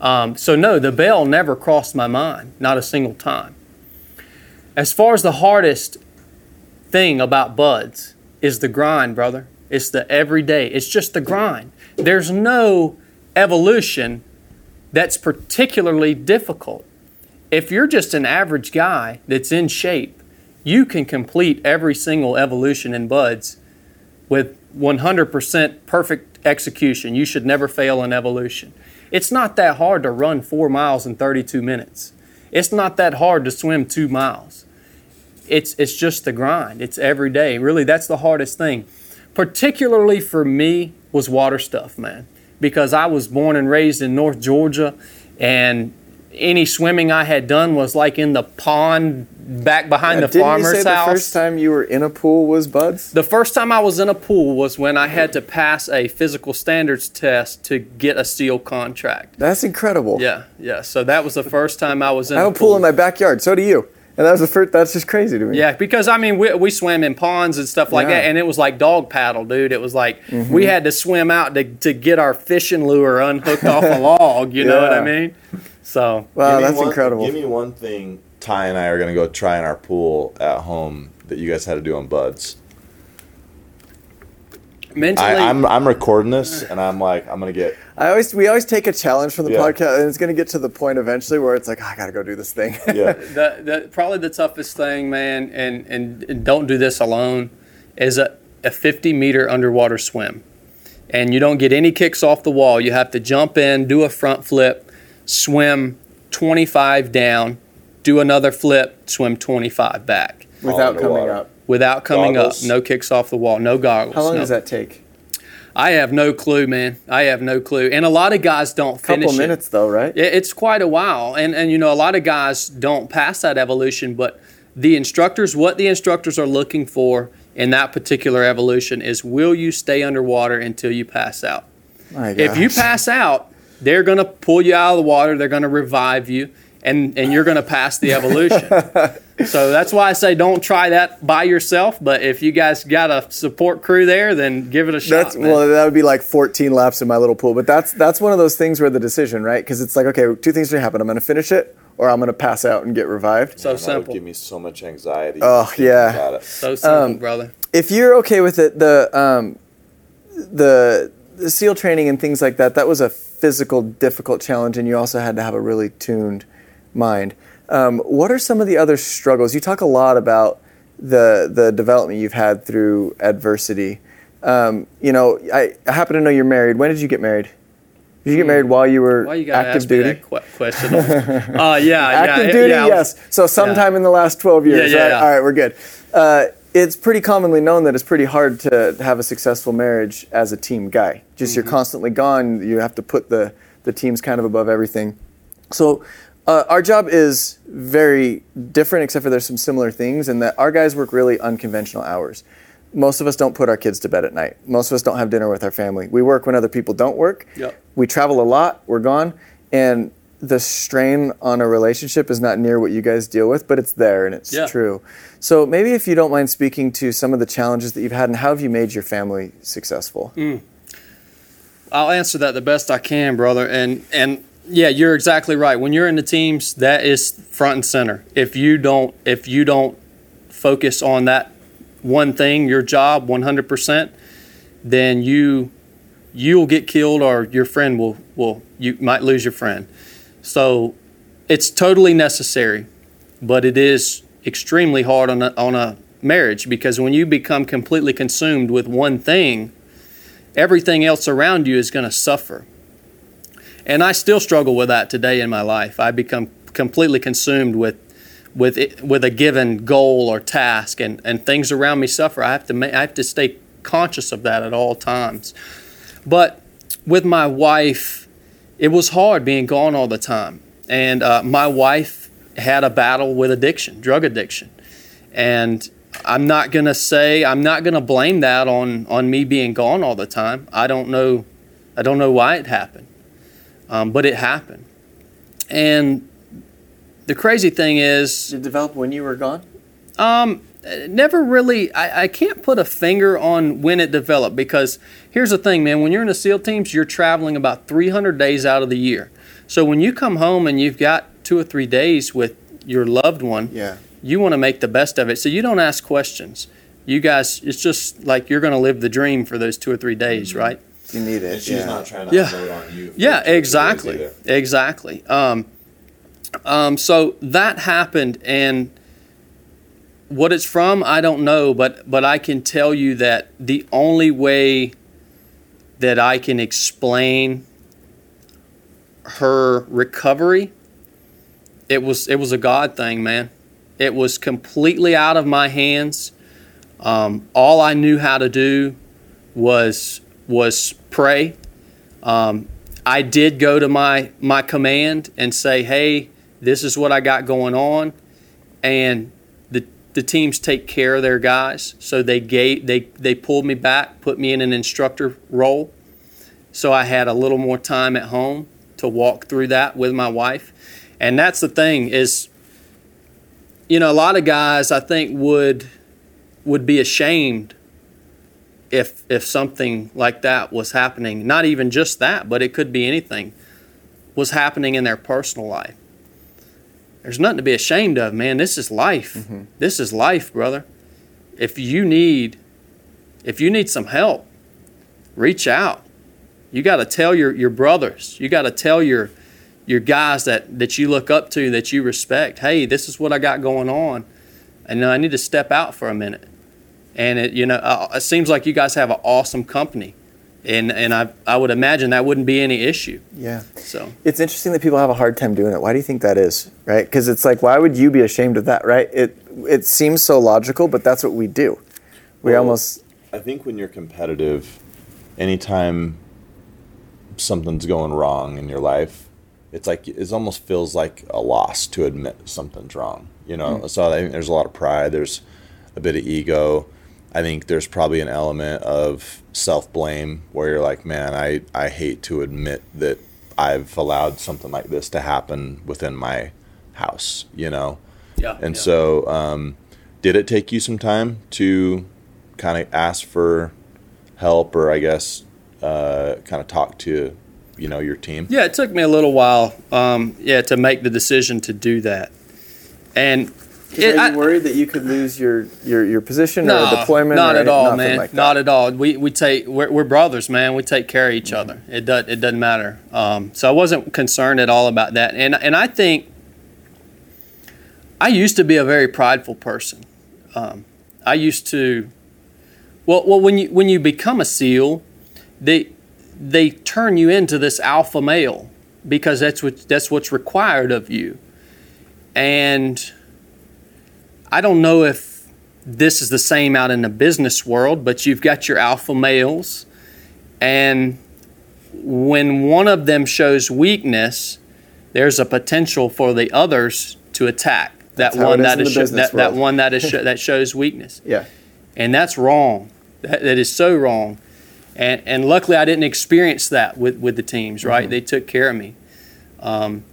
Speaker 5: Um, so no, the bell never crossed my mind, not a single time. As far as the hardest thing about buds is the grind, brother. It's the everyday. It's just the grind. There's no evolution that's particularly difficult. If you're just an average guy that's in shape, you can complete every single evolution in buds with 100% perfect execution. You should never fail in evolution. It's not that hard to run four miles in 32 minutes. It's not that hard to swim two miles. It's, it's just the grind. It's every day. Really, that's the hardest thing. Particularly for me was water stuff, man. Because I was born and raised in North Georgia and any swimming I had done was like in the pond back behind
Speaker 4: Yeah,
Speaker 5: the farmer's
Speaker 4: you say
Speaker 5: house.
Speaker 4: the first time you were in a pool was buds?
Speaker 5: The first time I was in a pool was when I had to pass a physical standards test to get a SEAL contract.
Speaker 4: That's incredible.
Speaker 5: Yeah, yeah. So that was the first time I was in
Speaker 4: I have a pool in my backyard. So do you. And that was the first. That's just crazy to me.
Speaker 5: Yeah, because I mean, we, we swam in ponds and stuff like
Speaker 4: Yeah. Mm-hmm.
Speaker 5: that, and it was like dog paddle, dude. It was like we had to swim out to, to get our fishing lure unhooked off a <laughs> log. You know what I mean? So
Speaker 4: Wow, that's
Speaker 2: one-
Speaker 4: incredible.
Speaker 2: Give me one thing Ty and I are going to go try in our pool at home that you guys had to do on buds.
Speaker 5: Mentally,
Speaker 2: I, I'm I'm recording this and I'm like I'm gonna get
Speaker 4: I always we always take a challenge from the
Speaker 2: Yeah.
Speaker 4: podcast, and it's going to get to the point eventually where it's like "Ah, I got to go do this thing.
Speaker 2: yeah <laughs>
Speaker 5: the, the probably the toughest thing, man, and, and, and don't do this alone, is a, a 50 meter underwater swim. And you don't get any kicks off the wall. You have to jump in, do a front flip, swim 25 down, do another flip, swim 25 back
Speaker 4: without coming up.
Speaker 5: Without coming
Speaker 2: Goggles?
Speaker 5: up. No kicks off the wall, no goggles.
Speaker 4: How long
Speaker 5: no.
Speaker 4: does that take?
Speaker 5: I have no clue, man. I have no clue. And a lot of guys don't finish
Speaker 4: Couple
Speaker 5: it.
Speaker 4: minutes though, right?
Speaker 5: It- It's quite a while, and and you know a lot of guys don't pass that evolution, but the instructors, what the instructors are looking for in that particular evolution is, will you stay underwater until you pass out? If you pass out, they're going to pull you out of the water. They're going to revive you, and and you're going to pass the evolution. <laughs> so that's why I say don't try that by yourself. But if you guys got a support crew there, then give it a shot.
Speaker 4: That's well, that would be like 14 laps in my little pool. But that's that's one of those things where the decision, right? Because it's like, okay, two things are gonna happen. I'm gonna finish it, or I'm gonna pass out and get revived.
Speaker 5: so
Speaker 2: that would
Speaker 5: simple.
Speaker 2: give me so much anxiety.
Speaker 4: Oh, yeah.
Speaker 5: So simple,
Speaker 4: Um,
Speaker 5: brother.
Speaker 4: if you're okay with it, the um, the the SEAL training and things like that, that was a physical difficult challenge, and you also had to have a really tuned mind. Um, what are some of the other struggles? You talk a lot about the the development you've had through adversity. Um, you know, I, I happen to know you're married. When did you get married? Did you get married while you were
Speaker 5: Hmm. Why you gotta
Speaker 4: active
Speaker 5: ask me
Speaker 4: duty?
Speaker 5: that que- question? <laughs> uh, yeah,
Speaker 4: Active
Speaker 5: yeah,
Speaker 4: duty,
Speaker 5: yeah, was-
Speaker 4: yes. So sometime in the last 12 years,
Speaker 5: Yeah, yeah,
Speaker 4: right?
Speaker 5: yeah.
Speaker 4: All right, we're good. Uh, it's pretty commonly known that it's pretty hard to have a successful marriage as a team guy. Just
Speaker 5: Mm-hmm.
Speaker 4: you're constantly gone. You have to put the, the teams kind of above everything. So uh, our job is very different, except for there's some similar things in that our guys work really unconventional hours. Most of us don't put our kids to bed at night. Most of us don't have dinner with our family. We work when other people don't work.
Speaker 5: Yep.
Speaker 4: We travel a lot. We're gone, and the strain on a relationship is not near what you guys deal with, but it's there and it's
Speaker 5: Yeah.
Speaker 4: true. So maybe if you don't mind speaking to some of the challenges that you've had and how have you made your family successful?
Speaker 5: I'll answer that the best I can, brother. And and yeah, you're exactly right. When you're in the teams, that is front and center. If you don't if you don't focus on that one thing, your job 100%, then you you'll get killed or your friend will will you might lose your friend. So it's totally necessary, but it is extremely hard on a, on a marriage because when you become completely consumed with one thing, everything else around you is going to suffer. And I still struggle with that today in my life. I become completely consumed with with it, with a given goal or task, and, and things around me suffer. I have to ma- I have to stay conscious of that at all times. But with my wife, it was hard being gone all the time, and uh, my wife had a battle with addiction, drug addiction, and I'm not gonna say I'm not gonna blame that on on me being gone all the time. I don't know, I don't know why it happened, um, but it happened. And the crazy thing is,
Speaker 4: Did it developed when you were gone?
Speaker 5: um, never really. I, I can't put a finger on when it developed because here's the thing, man. When you're in the SEAL teams, you're traveling about 300 days out of the year. So when you come home and you've got two or three days with your loved one,
Speaker 4: Yeah.
Speaker 5: you want to make the best of it. So you don't ask questions. You guys, it's just like you're going to live the dream for those two or three days, right?
Speaker 4: You need it.
Speaker 2: And she's
Speaker 4: yeah.
Speaker 2: not trying to
Speaker 5: Yeah.
Speaker 2: unload on you.
Speaker 5: Yeah,
Speaker 2: two or three days
Speaker 5: exactly, exactly. Um, um, so that happened, and what it's from, I don't know, but but I can tell you that the only way that I can explain her recovery, it was it was a God thing, man. It was completely out of my hands. Um, all I knew how to do was was pray. Um, I did go to my my command and say, "Hey, this is what I got going on," and the the teams take care of their guys. So they gave they they pulled me back, put me in an instructor role, so I had a little more time at home to walk through that with my wife, and that's the thing is, you know, a lot of guys I think would would be ashamed if if something like that was happening not even just that but it could be anything was happening in their personal life. There's nothing to be ashamed of man. This is life. Mm-hmm. This is life brother. If you need if you need some help reach out. You got to tell your your brothers. You got to tell your your guys that that you look up to that you respect. Hey this is what i got going on. And i need to step out for a minute and it you know uh, it seems like you guys have an awesome company and and I I would imagine that wouldn't be any issue
Speaker 4: Yeah.
Speaker 5: so
Speaker 4: It's interesting that people have a hard time doing it. Why do you think that is? Right? Because it's like, why would you be ashamed of that? Right? It it seems so logical, but that's what we do. We
Speaker 2: Well,
Speaker 4: almost
Speaker 2: I think when you're competitive, anytime something's going wrong in your life, it's like it almost feels like a loss to admit something's wrong. You know, so I think there's a lot of pride. There's a bit of ego. I think there's probably an element of self blame where you're like, man, I, I hate to admit that I've allowed something like this to happen within my house, you know?
Speaker 5: yeah
Speaker 2: And
Speaker 5: yeah.
Speaker 2: so, um, did it take you some time to kind of ask for help, or I guess uh, kind of talk to, you know, your team?
Speaker 5: yeah it took me a little while um, yeah to make the decision to do that and it,
Speaker 4: are
Speaker 5: I-
Speaker 4: you worried that you could lose your your, your position
Speaker 5: no,
Speaker 4: or deployment?
Speaker 5: not
Speaker 4: or
Speaker 5: at all man.
Speaker 4: Like
Speaker 5: not at all. We, we take we're, we're brothers man. We take care of each
Speaker 4: Mm-hmm.
Speaker 5: other it does it doesn't matter. Um, so I wasn't concerned at all about that. And and I think I used to be a very prideful person. Um, I used to well well when you when you become a SEAL they they turn you into this alpha male because that's what that's what's required of you. And I don't know if this is the same out in the business world, but you've got your alpha males, and when one of them shows weakness, there's a potential for the others to attack that one
Speaker 4: is
Speaker 5: that is
Speaker 4: the
Speaker 5: sho-
Speaker 4: business
Speaker 5: that, that one that is sho- <laughs> that shows weakness,
Speaker 4: Yeah.
Speaker 5: and that's wrong. That, that is so wrong. And, and luckily, I didn't experience that with, with the teams. Right,
Speaker 4: Mm-hmm.
Speaker 5: they took care of me. Um,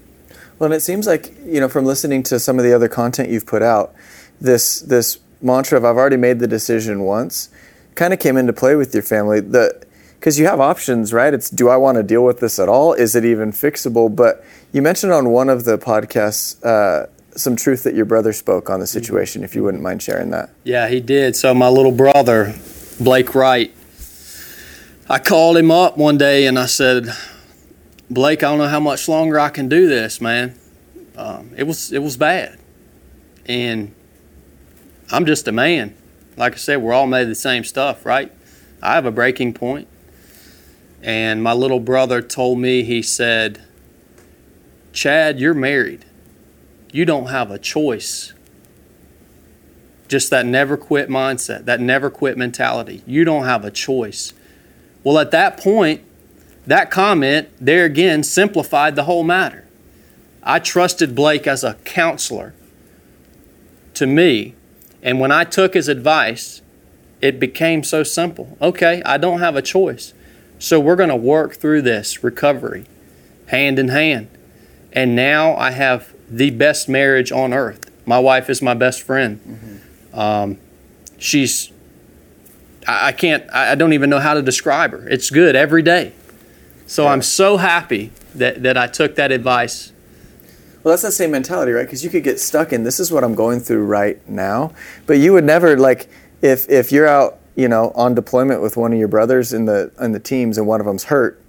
Speaker 4: Well, and it seems like you know from listening to some of the other content you've put out, this this mantra of "I've already made the decision once" kind of came into play with your family. The because you have options, right? It's do I want to deal with this at all? Is it even fixable? But you mentioned on one of the podcasts uh, some truth that your brother spoke on the situation. If you wouldn't mind sharing that.
Speaker 5: Yeah, he did. So my little brother, Blake Wright, I called him up one day and I said, Blake, I don't know how much longer I can do this, man. Um, it was it was bad, and I'm just a man. Like I said, we're all made of the same stuff, right? I have a breaking point, and my little brother told me he said, Chad, you're married. You don't have a choice just that never quit mindset, that never quit mentality. You don't have a choice. Well, at that point, that comment there again simplified the whole matter. I trusted Blake as a counselor to me, and when I took his advice, it became so simple. Okay, I don't have a choice. So we're going to work through this recovery hand in hand. And now I have the best marriage on earth. My wife is my best friend. Um, she's, I, I can't, I I don't even know how to describe her. It's good every day. So I'm so happy that, that I took that advice.
Speaker 4: Well, that's the same mentality, right? Because you could get stuck in this is what I'm going through right now, but you would never like if if you're out, you know, on deployment with one of your brothers in the in the teams and one of them's hurt.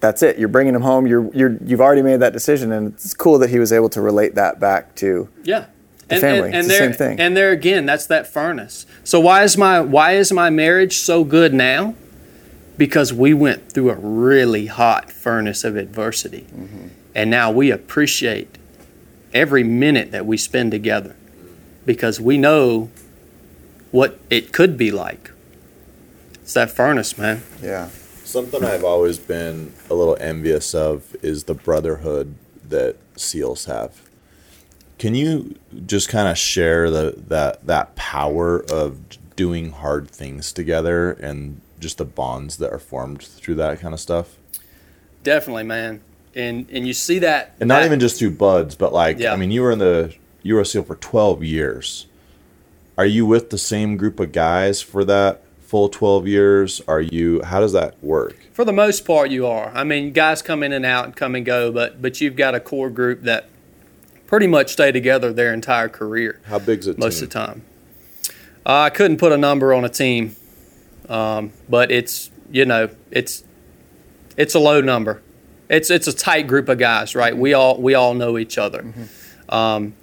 Speaker 4: That's it. You're bringing him home. You're you're you've already made that decision, and it's cool that he was able to relate that back to.
Speaker 5: Yeah.
Speaker 4: The family. It's the
Speaker 5: there,
Speaker 4: same thing.
Speaker 5: And there again, that's that furnace. So why is my why is my marriage so good now? Because we went through a really hot furnace of adversity.
Speaker 4: Mm-hmm.
Speaker 5: And now we appreciate every minute that we spend together because we know what it could be like. It's that furnace, man.
Speaker 4: Yeah.
Speaker 2: Something I've always been a little envious of is the brotherhood that SEALs have. Can you just kind of share the that that power of doing hard things together and just the bonds that are formed through that kind of stuff?
Speaker 5: Definitely, man. And and you see that
Speaker 2: And not
Speaker 5: that-
Speaker 2: even just through buds, but like
Speaker 5: Yeah.
Speaker 2: I mean, you were in the you were a SEAL for twelve years. Are you with the same group of guys for that full twelve years? Are you? How does that work?
Speaker 5: For the most part, you are. I mean, guys come in and out and come and go, but but you've got a core group that pretty much stay together their entire career
Speaker 2: How big's it?
Speaker 5: most of the time. Uh, I couldn't put a number on a team, um, but it's you know it's it's a low number. It's it's a tight group of guys, right? We all we all know each other, um,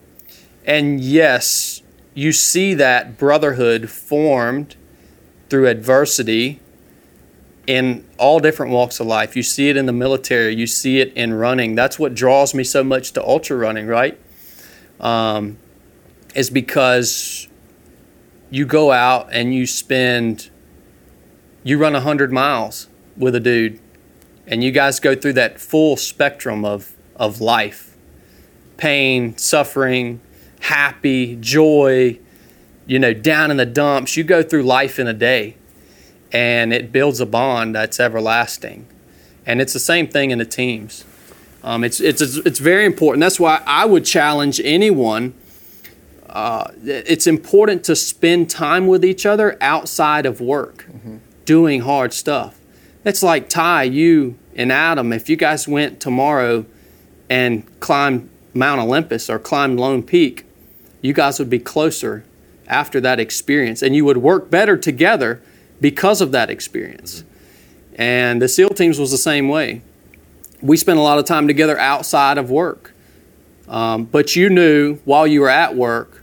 Speaker 5: and yes, you see that brotherhood formed through adversity in all different walks of life. You see it in the military, you see it in running. That's what draws me so much to ultra running, right? Um, is because you go out and you spend, you run 100 miles with a dude, and you guys go through that full spectrum of, of life pain, suffering, happy, joy, you know, down in the dumps. You go through life in a day and it builds a bond that's everlasting. And it's the same thing in the teams. Um, it's, it's, it's very important. That's why I would challenge anyone. Uh, it's important to spend time with each other outside of work, doing hard stuff. It's like Ty, you, and Adam. If you guys went tomorrow and climbed Mount Olympus or climbed Lone Peak, you guys would be closer after that experience, and you would work better together because of that experience. And the SEAL teams was the same way. We spent a lot of time together outside of work. Um, but you knew while you were at work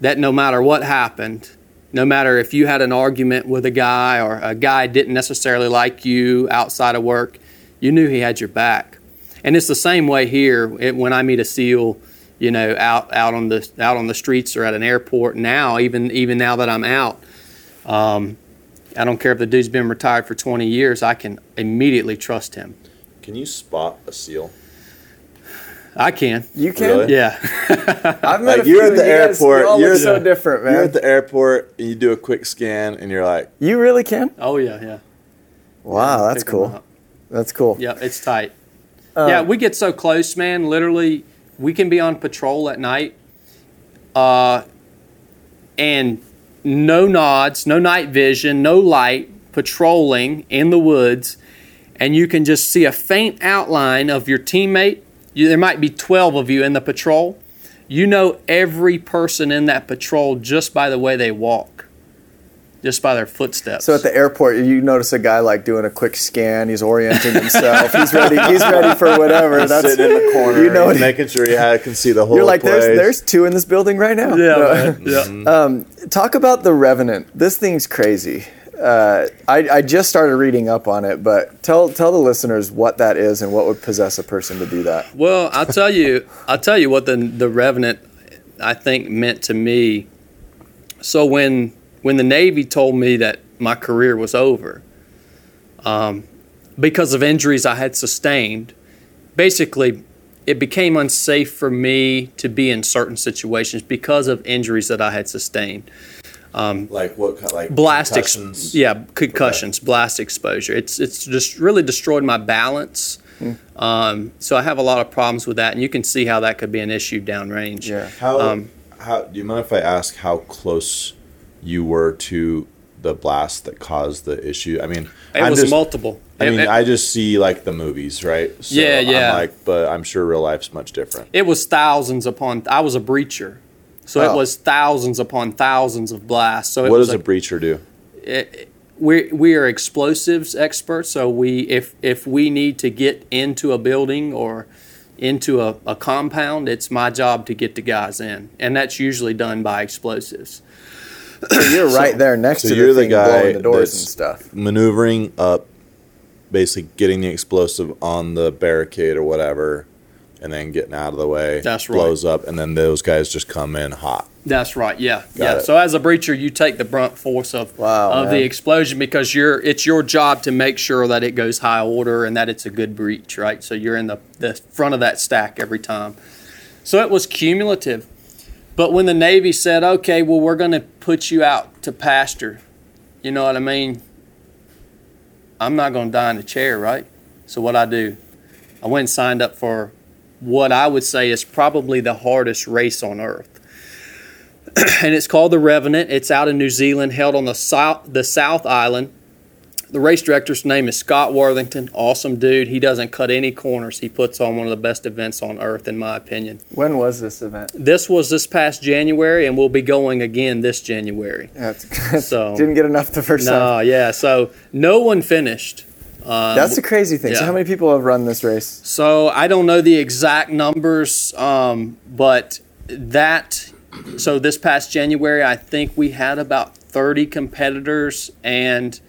Speaker 5: that no matter what happened, no matter if you had an argument with a guy or a guy didn't necessarily like you outside of work, you knew he had your back. And it's the same way here it, when I meet a SEAL, you know, out out on the out on the streets or at an airport. Now, even even now that I'm out, um, I don't care if the dude's been retired for 20 years. I can immediately trust him.
Speaker 2: Can you spot a seal?
Speaker 5: I can.
Speaker 4: You can.
Speaker 2: Really?
Speaker 5: Yeah. <laughs>
Speaker 4: I've met
Speaker 2: Like
Speaker 4: a few
Speaker 2: you're at the
Speaker 4: you
Speaker 2: airport,
Speaker 4: You all
Speaker 2: you're
Speaker 4: so
Speaker 2: the-
Speaker 4: different, man.
Speaker 2: You're at the airport and you do a quick scan and you're like,
Speaker 4: you really can.
Speaker 5: oh yeah, yeah.
Speaker 4: Wow, that's cool. That's cool.
Speaker 5: Yeah, it's tight.
Speaker 4: Uh,
Speaker 5: yeah, we get so close, man. Literally, we can be on patrol at night, uh, and no nods, no night vision, no light, patrolling in the woods, and you can just see a faint outline of your teammate. You, there might be 12 of you in the patrol. You know every person in that patrol just by the way they walk, just by their footsteps.
Speaker 4: So at the airport, you notice a guy like doing a quick scan. He's orienting himself. he's ready. He's ready for whatever. That's
Speaker 2: sitting in the corner,
Speaker 4: You know,
Speaker 2: he's making sure you ha- can see the whole
Speaker 4: you're like,
Speaker 2: place.
Speaker 4: there's there's two in this building right now.
Speaker 5: yeah,
Speaker 4: No.
Speaker 5: yeah.
Speaker 4: Um, talk about the Revenant. This thing's crazy. Uh, I, I just started reading up on it, but tell tell the listeners what that is and what would possess a person to do that.
Speaker 5: Well, I'll tell you, I'll tell you what the the Revenant I think meant to me. So when when the Navy told me that my career was over, um, because of injuries I had sustained, basically it became unsafe for me to be in certain situations because of injuries that I had sustained.
Speaker 2: Like what? kind- Like
Speaker 5: blast ex-
Speaker 2: concussions?
Speaker 5: yeah concussions blast exposure it's it's just really destroyed my balance um, so i have a lot of problems with that and you can see how that could be an issue downrange
Speaker 4: Yeah.
Speaker 2: How?
Speaker 5: Um,
Speaker 2: how? Do you mind if I ask how close you were to the blast that caused the issue? I mean,
Speaker 5: It
Speaker 2: I'm
Speaker 5: was
Speaker 2: just-
Speaker 5: multiple.
Speaker 2: I
Speaker 5: It-
Speaker 2: mean,
Speaker 5: it-
Speaker 2: I just see like the movies, right? So
Speaker 5: Yeah, yeah.
Speaker 2: I'm like, but I'm sure real life's much different.
Speaker 5: It was thousands upon. I was a breacher, so
Speaker 4: Oh.
Speaker 5: it was thousands upon thousands of blasts. So it
Speaker 2: What
Speaker 5: was
Speaker 2: does a breacher do?
Speaker 5: we we are explosives experts. So we if if we need to get into a building or into a, a compound, it's my job to get the guys in, and that's usually done by explosives.
Speaker 4: So you're <coughs> right there next
Speaker 2: so
Speaker 4: to
Speaker 2: you're
Speaker 4: the
Speaker 2: the guy
Speaker 4: blowing the doors
Speaker 2: that's-
Speaker 4: and stuff.
Speaker 2: Maneuvering up, basically getting the explosive on the barricade or whatever, and then getting out of the way.
Speaker 5: That's right.
Speaker 2: Blows up, and then those guys just come in hot.
Speaker 5: That's right. Yeah,
Speaker 2: Got
Speaker 5: yeah.
Speaker 2: it.
Speaker 5: So as a breacher, you take the brunt force of
Speaker 4: Wow,
Speaker 5: of
Speaker 4: man.
Speaker 5: the explosion because you're it's your job to make sure that it goes high order and that it's a good breach, right? So you're in the the front of that stack every time. So it was cumulative. But when the Navy said, "Okay, well, we're going to put you out to pasture," you know what I mean? I'm not going to die in a chair, right? So what I do, I went and signed up for what I would say is probably the hardest race on earth <clears throat> and it's called the Revenant. It's out in New Zealand, held on the South the South Island. The race director's name is Scott Worthington. Awesome dude. He doesn't cut any corners. He puts on one of the best events on earth, in my opinion.
Speaker 4: When was this event?
Speaker 5: This was this past January, and we'll be going again this January.
Speaker 4: That's, <laughs>
Speaker 5: So-
Speaker 4: didn't get enough the first
Speaker 5: No,
Speaker 4: time.
Speaker 5: yeah. So no one finished.
Speaker 4: That's the crazy thing. So how many people have run this race?
Speaker 5: So I don't know the exact numbers, um, but that. So this past January, I think we had about 30 competitors, and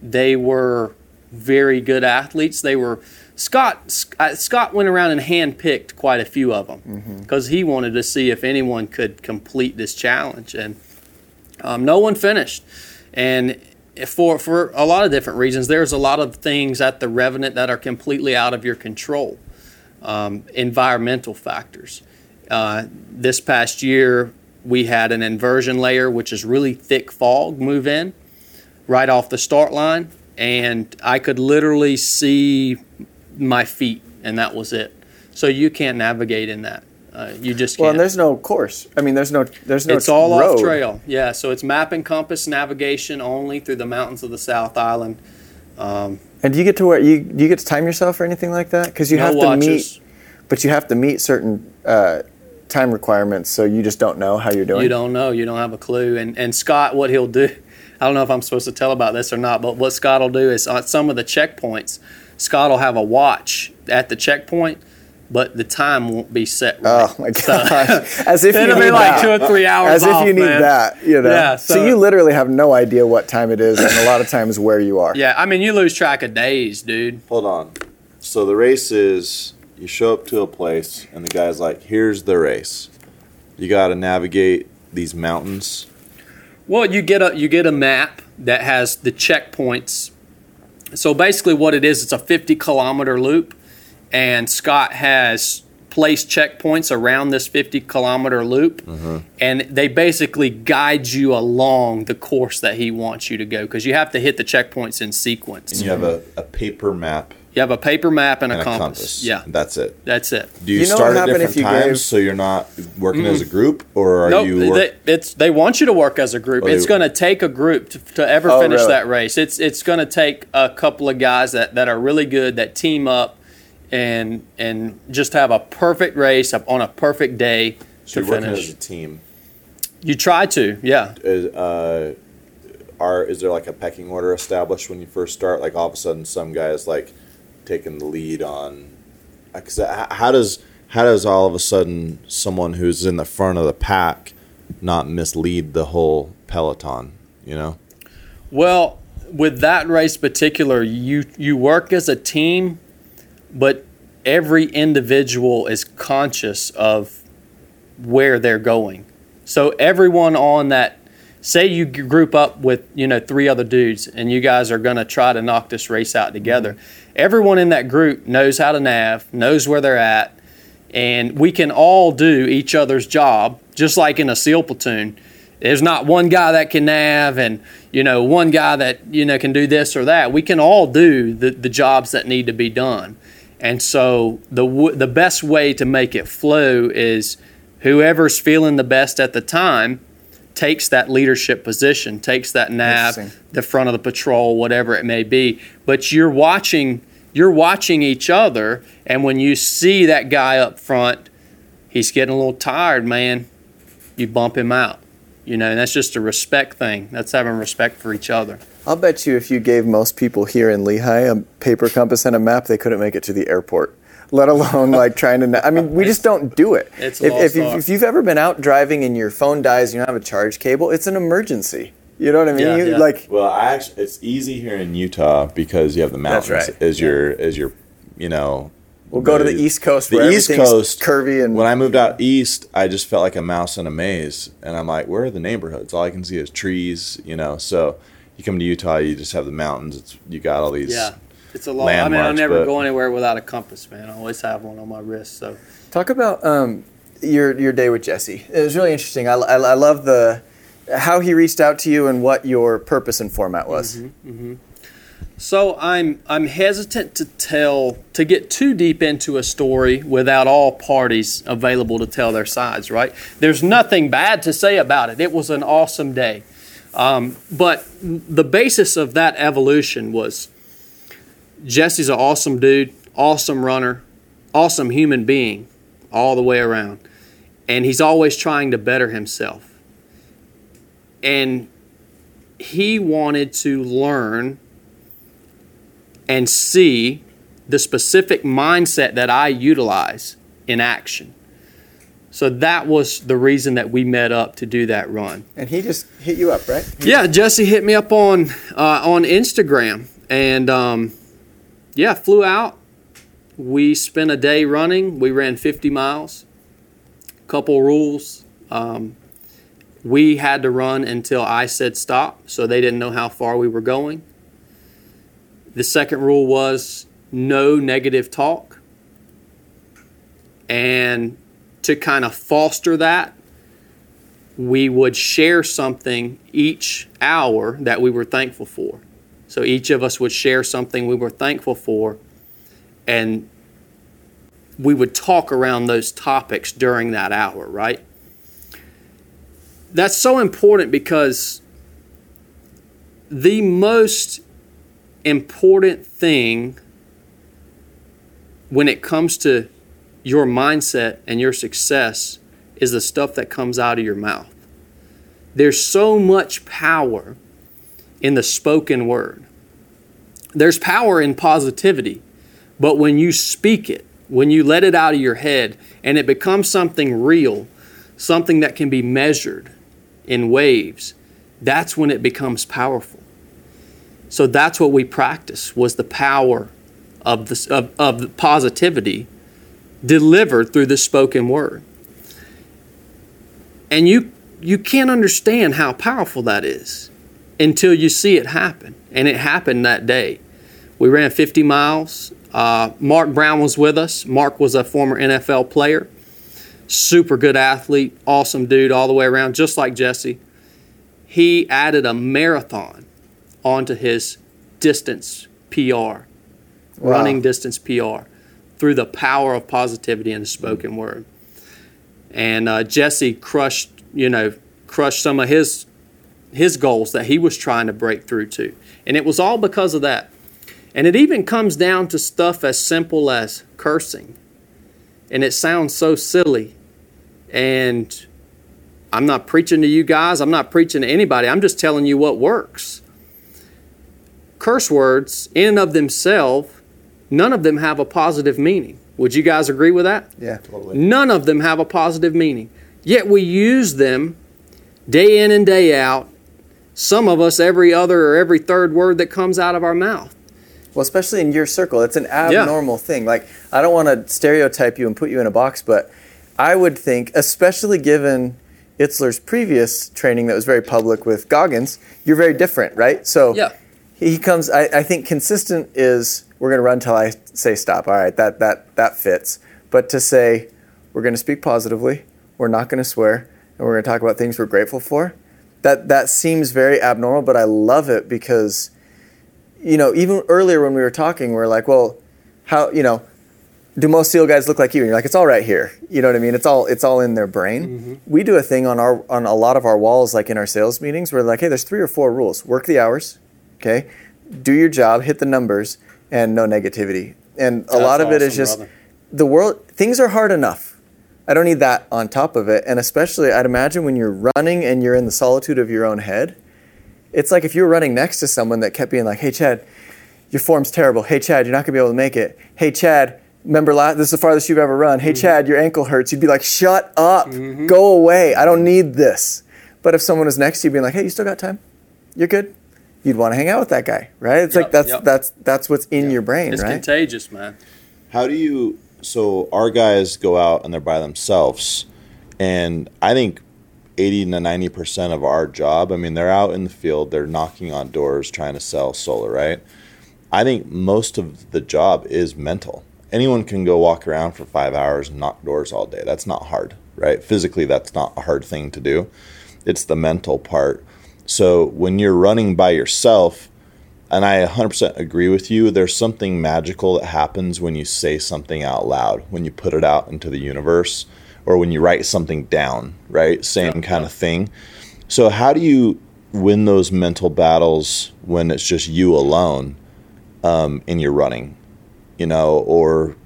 Speaker 5: they were very good athletes. They were Scott. Scott went around and handpicked quite a few of them because he wanted to see if anyone could complete this challenge, and um, no one finished. And for for a lot of different reasons, there's a lot of things at the Revenant that are completely out of your control. Um, environmental factors. Uh, this past year, we had an inversion layer, which is really thick fog, move in right off the start line, and I could literally see my feet, and that was it. So you can't navigate in that. Uh, you just can't.
Speaker 4: Well, and there's no course. I mean, there's no there's no
Speaker 5: it's all
Speaker 4: road.
Speaker 5: off trail. Yeah, so it's map and compass navigation only through the mountains of the South Island.
Speaker 4: And do you get to where you do you get to time yourself or anything like that? Because you
Speaker 5: no
Speaker 4: have to
Speaker 5: watches.
Speaker 4: meet, but you have to meet certain uh, time requirements. So you just don't know how you're doing.
Speaker 5: You don't know. You don't have a clue. And and Scott, what he'll do, I don't know if I'm supposed to tell about this or not, but what Scott will do is at some of the checkpoints, Scott will have a watch at the checkpoint, but the time won't be set right.
Speaker 4: Oh my gosh! <laughs> As if you
Speaker 5: It'll
Speaker 4: need
Speaker 5: be like
Speaker 4: that.
Speaker 5: two or three hours
Speaker 4: As if
Speaker 5: off,
Speaker 4: you need
Speaker 5: man.
Speaker 4: that, you know.
Speaker 5: Yeah,
Speaker 4: so,
Speaker 5: so-
Speaker 4: you literally have no idea what time it is, and a lot of times where you are.
Speaker 5: Yeah, I mean you lose track of days, dude.
Speaker 2: Hold on. So the race is you show up to a place and the guy's like, "Here's the race. You got to navigate these mountains."
Speaker 5: Well, you get a you get a map that has the checkpoints. So basically, what it is, it's a 50 kilometer loop, and Scott has placed checkpoints around this 50 kilometer loop, mm-hmm. and they basically guide you along the course that he wants you to go because you have to hit the checkpoints in sequence.
Speaker 2: And you have a, a paper map
Speaker 5: You have a paper map and,
Speaker 2: and
Speaker 5: a,
Speaker 2: a
Speaker 5: compass.
Speaker 2: compass.
Speaker 5: Yeah,
Speaker 2: That's it.
Speaker 5: that's it.
Speaker 2: Do you,
Speaker 4: You know
Speaker 2: start at different times
Speaker 4: gave-
Speaker 2: so you're not working as a group, or are
Speaker 5: Nope,
Speaker 2: you? Work-
Speaker 5: they, it's they want you to work as a group.
Speaker 2: Oh,
Speaker 5: it's
Speaker 2: they-
Speaker 5: going to take a group to, to ever
Speaker 4: Oh,
Speaker 5: finish
Speaker 4: really?
Speaker 5: that race. It's it's going to take a couple of guys that, that are really good that team up and and just have a perfect race up on a perfect day
Speaker 2: so
Speaker 5: to
Speaker 2: you're working as a team.
Speaker 5: You try to, yeah.
Speaker 2: Is, uh, are is there like a pecking order established when you first start? Like all of a sudden, some guys like taking the lead on. Because how does how does all of a sudden someone who's in the front of the pack not mislead the whole peloton? You know.
Speaker 5: Well, with that race particular, you you work as a team, but every individual is conscious of where they're going. So everyone on that say you group up with, you know, three other dudes and you guys are going to try to knock this race out together. Mm-hmm. Everyone in that group knows how to nav, knows where they're at, and we can all do each other's job just like in a SEAL platoon. There's not one guy that can nav and you know one guy that you know can do this or that. We can all do the, the jobs that need to be done. And so the w- the best way to make it flow is whoever's feeling the best at the time takes that leadership position, takes that nav, the front of the patrol, whatever it may be. But you're watching you're watching each other and when you see that guy up front, he's getting a little tired, man, you bump him out. You know, and that's just a respect thing. That's having respect for each other.
Speaker 4: I'll bet you if you gave most people here in Lehi a paper compass and a map, they couldn't make it to the airport. Let alone like trying to. na- I mean, we just don't do it. <laughs>
Speaker 5: It's a
Speaker 4: if,
Speaker 5: lost
Speaker 4: if, you've,
Speaker 5: art.
Speaker 4: if you've ever been out driving and your phone dies, you don't have a charge cable. It's an emergency. You know what I mean?
Speaker 5: Yeah,
Speaker 4: you,
Speaker 5: yeah.
Speaker 4: Like
Speaker 2: Well, I actually, it's easy here in Utah because you have the mountains
Speaker 4: That's right.
Speaker 2: as your as your you know.
Speaker 4: we'll go to the East Coast.
Speaker 2: The
Speaker 4: where
Speaker 2: East Coast
Speaker 4: curvy and
Speaker 2: when I moved out east, I just felt like a mouse in a maze, and I'm like, where are the neighborhoods? All I can see is trees, you know. So you come to Utah, you just have the mountains. It's you got all these.
Speaker 5: Yeah. It's a long I mean, I never
Speaker 2: but-
Speaker 5: go anywhere without a compass, man. I always have one on my wrist. So
Speaker 4: Talk about um, your your day with Jesse. It was really interesting. I, I, I love the how he reached out to you and what your purpose and format was.
Speaker 5: Mm-hmm. So I'm I'm hesitant to tell to get too deep into a story without all parties available to tell their sides. Right? There's nothing bad to say about it. It was an awesome day, um, but the basis of that evolution was Jesse's an awesome dude, awesome runner, awesome human being, all the way around, and he's always trying to better himself. And he wanted to learn and see the specific mindset that I utilize in action. So that was the reason that we met up to do that run.
Speaker 4: And he just hit you up, right?
Speaker 5: Yeah, Jesse hit me up on uh, on Instagram, and um, yeah, flew out. We spent a day running. We ran 50 miles. Couple rules. Um, we had to run until I said stop, so they didn't know how far we were going. The second rule was no negative talk. And to kind of foster that, we would share something each hour that we were thankful for. So each of us would share something we were thankful for, and we would talk around those topics during that hour, right? That's so important because the most important thing when it comes to your mindset and your success is the stuff that comes out of your mouth. There's so much power in the spoken word. There's power in positivity, but when you speak it, when you let it out of your head and it becomes something real, something that can be measured in waves, that's when it becomes powerful. So that's what we practice was the power of the, of, of positivity delivered through the spoken word. And you you can't understand how powerful that is until you see it happen. And it happened that day. We ran 50 miles. Uh, Mark Brown was with us. Mark was a former NFL player, super good athlete, awesome dude all the way around, just like Jesse. He added a marathon onto his distance PR, running distance PR, through the power of positivity and the spoken word. And uh, Jesse crushed, you know, crushed some of his his goals that he was trying to break through to, and it was all because of that. And it even comes down to stuff as simple as cursing, and it sounds so silly. And I'm not preaching to you guys. I'm not preaching to anybody. I'm just telling you what works. Curse words, in and of themselves, none of them have a positive meaning. Would you guys agree with that?
Speaker 4: Yeah. totally.
Speaker 5: None of them have a positive meaning. Yet we use them day in and day out. Some of us every other or every third word that comes out of our mouth.
Speaker 4: Well, especially in your circle, it's an abnormal thing. Like, I don't want to stereotype you and put you in a box, but I would think, especially given Itzler's previous training that was very public with Goggins, you're very different, right? So
Speaker 5: Yeah.
Speaker 4: he comes. I, I think consistent is we're going to run till I say stop. All right, that that that fits. But to say we're going to speak positively, we're not going to swear, and we're going to talk about things we're grateful for, that that seems very abnormal. But I love it because you know, even earlier when we were talking, we are like, well, how, you know, do most SEAL guys look like you? And you're like, it's all right here. You know what I mean? It's all it's all in their brain. Mm-hmm. We do a thing on our on a lot of our walls, like in our sales meetings, where like, hey, there's three or four rules. Work the hours, okay? Do your job, hit the numbers, and no negativity. And a lot of it is
Speaker 5: awesome,
Speaker 4: just
Speaker 5: brother.
Speaker 4: the world. Things are hard enough. I don't need that on top of it. And especially, I'd imagine when you're running and you're in the solitude of your own head, it's like if you were running next to someone that kept being like, "Hey, Chad, your form's terrible. Hey, Chad, you're not gonna be able to make it. Hey, Chad, remember last, this is the farthest you've ever run. Hey, mm-hmm. Chad, your ankle hurts. You'd be like, shut up, mm-hmm. go away. I don't need this. But if someone was next to you, being like, hey, you still got time? You're good. You'd want to hang out with that guy, right? It's like that's
Speaker 5: yep.
Speaker 4: that's that's what's in your brain,
Speaker 5: It's
Speaker 4: right?
Speaker 5: contagious, man.
Speaker 2: How do you? So our guys go out and they're by themselves, and I think eighty to ninety percent of our job. I mean, they're out in the field, they're knocking on doors, trying to sell solar, right? I think most of the job is mental. Anyone can go walk around for five hours and knock doors all day. That's not hard, right? Physically, that's not a hard thing to do. It's the mental part. So when you're running by yourself, and I 100% agree with you. There's something magical that happens when you say something out loud, when you put it out into the universe, or when you write something down, right? Same kind of thing. So, how do you win those mental battles when it's just you alone um, and you're running, you know, or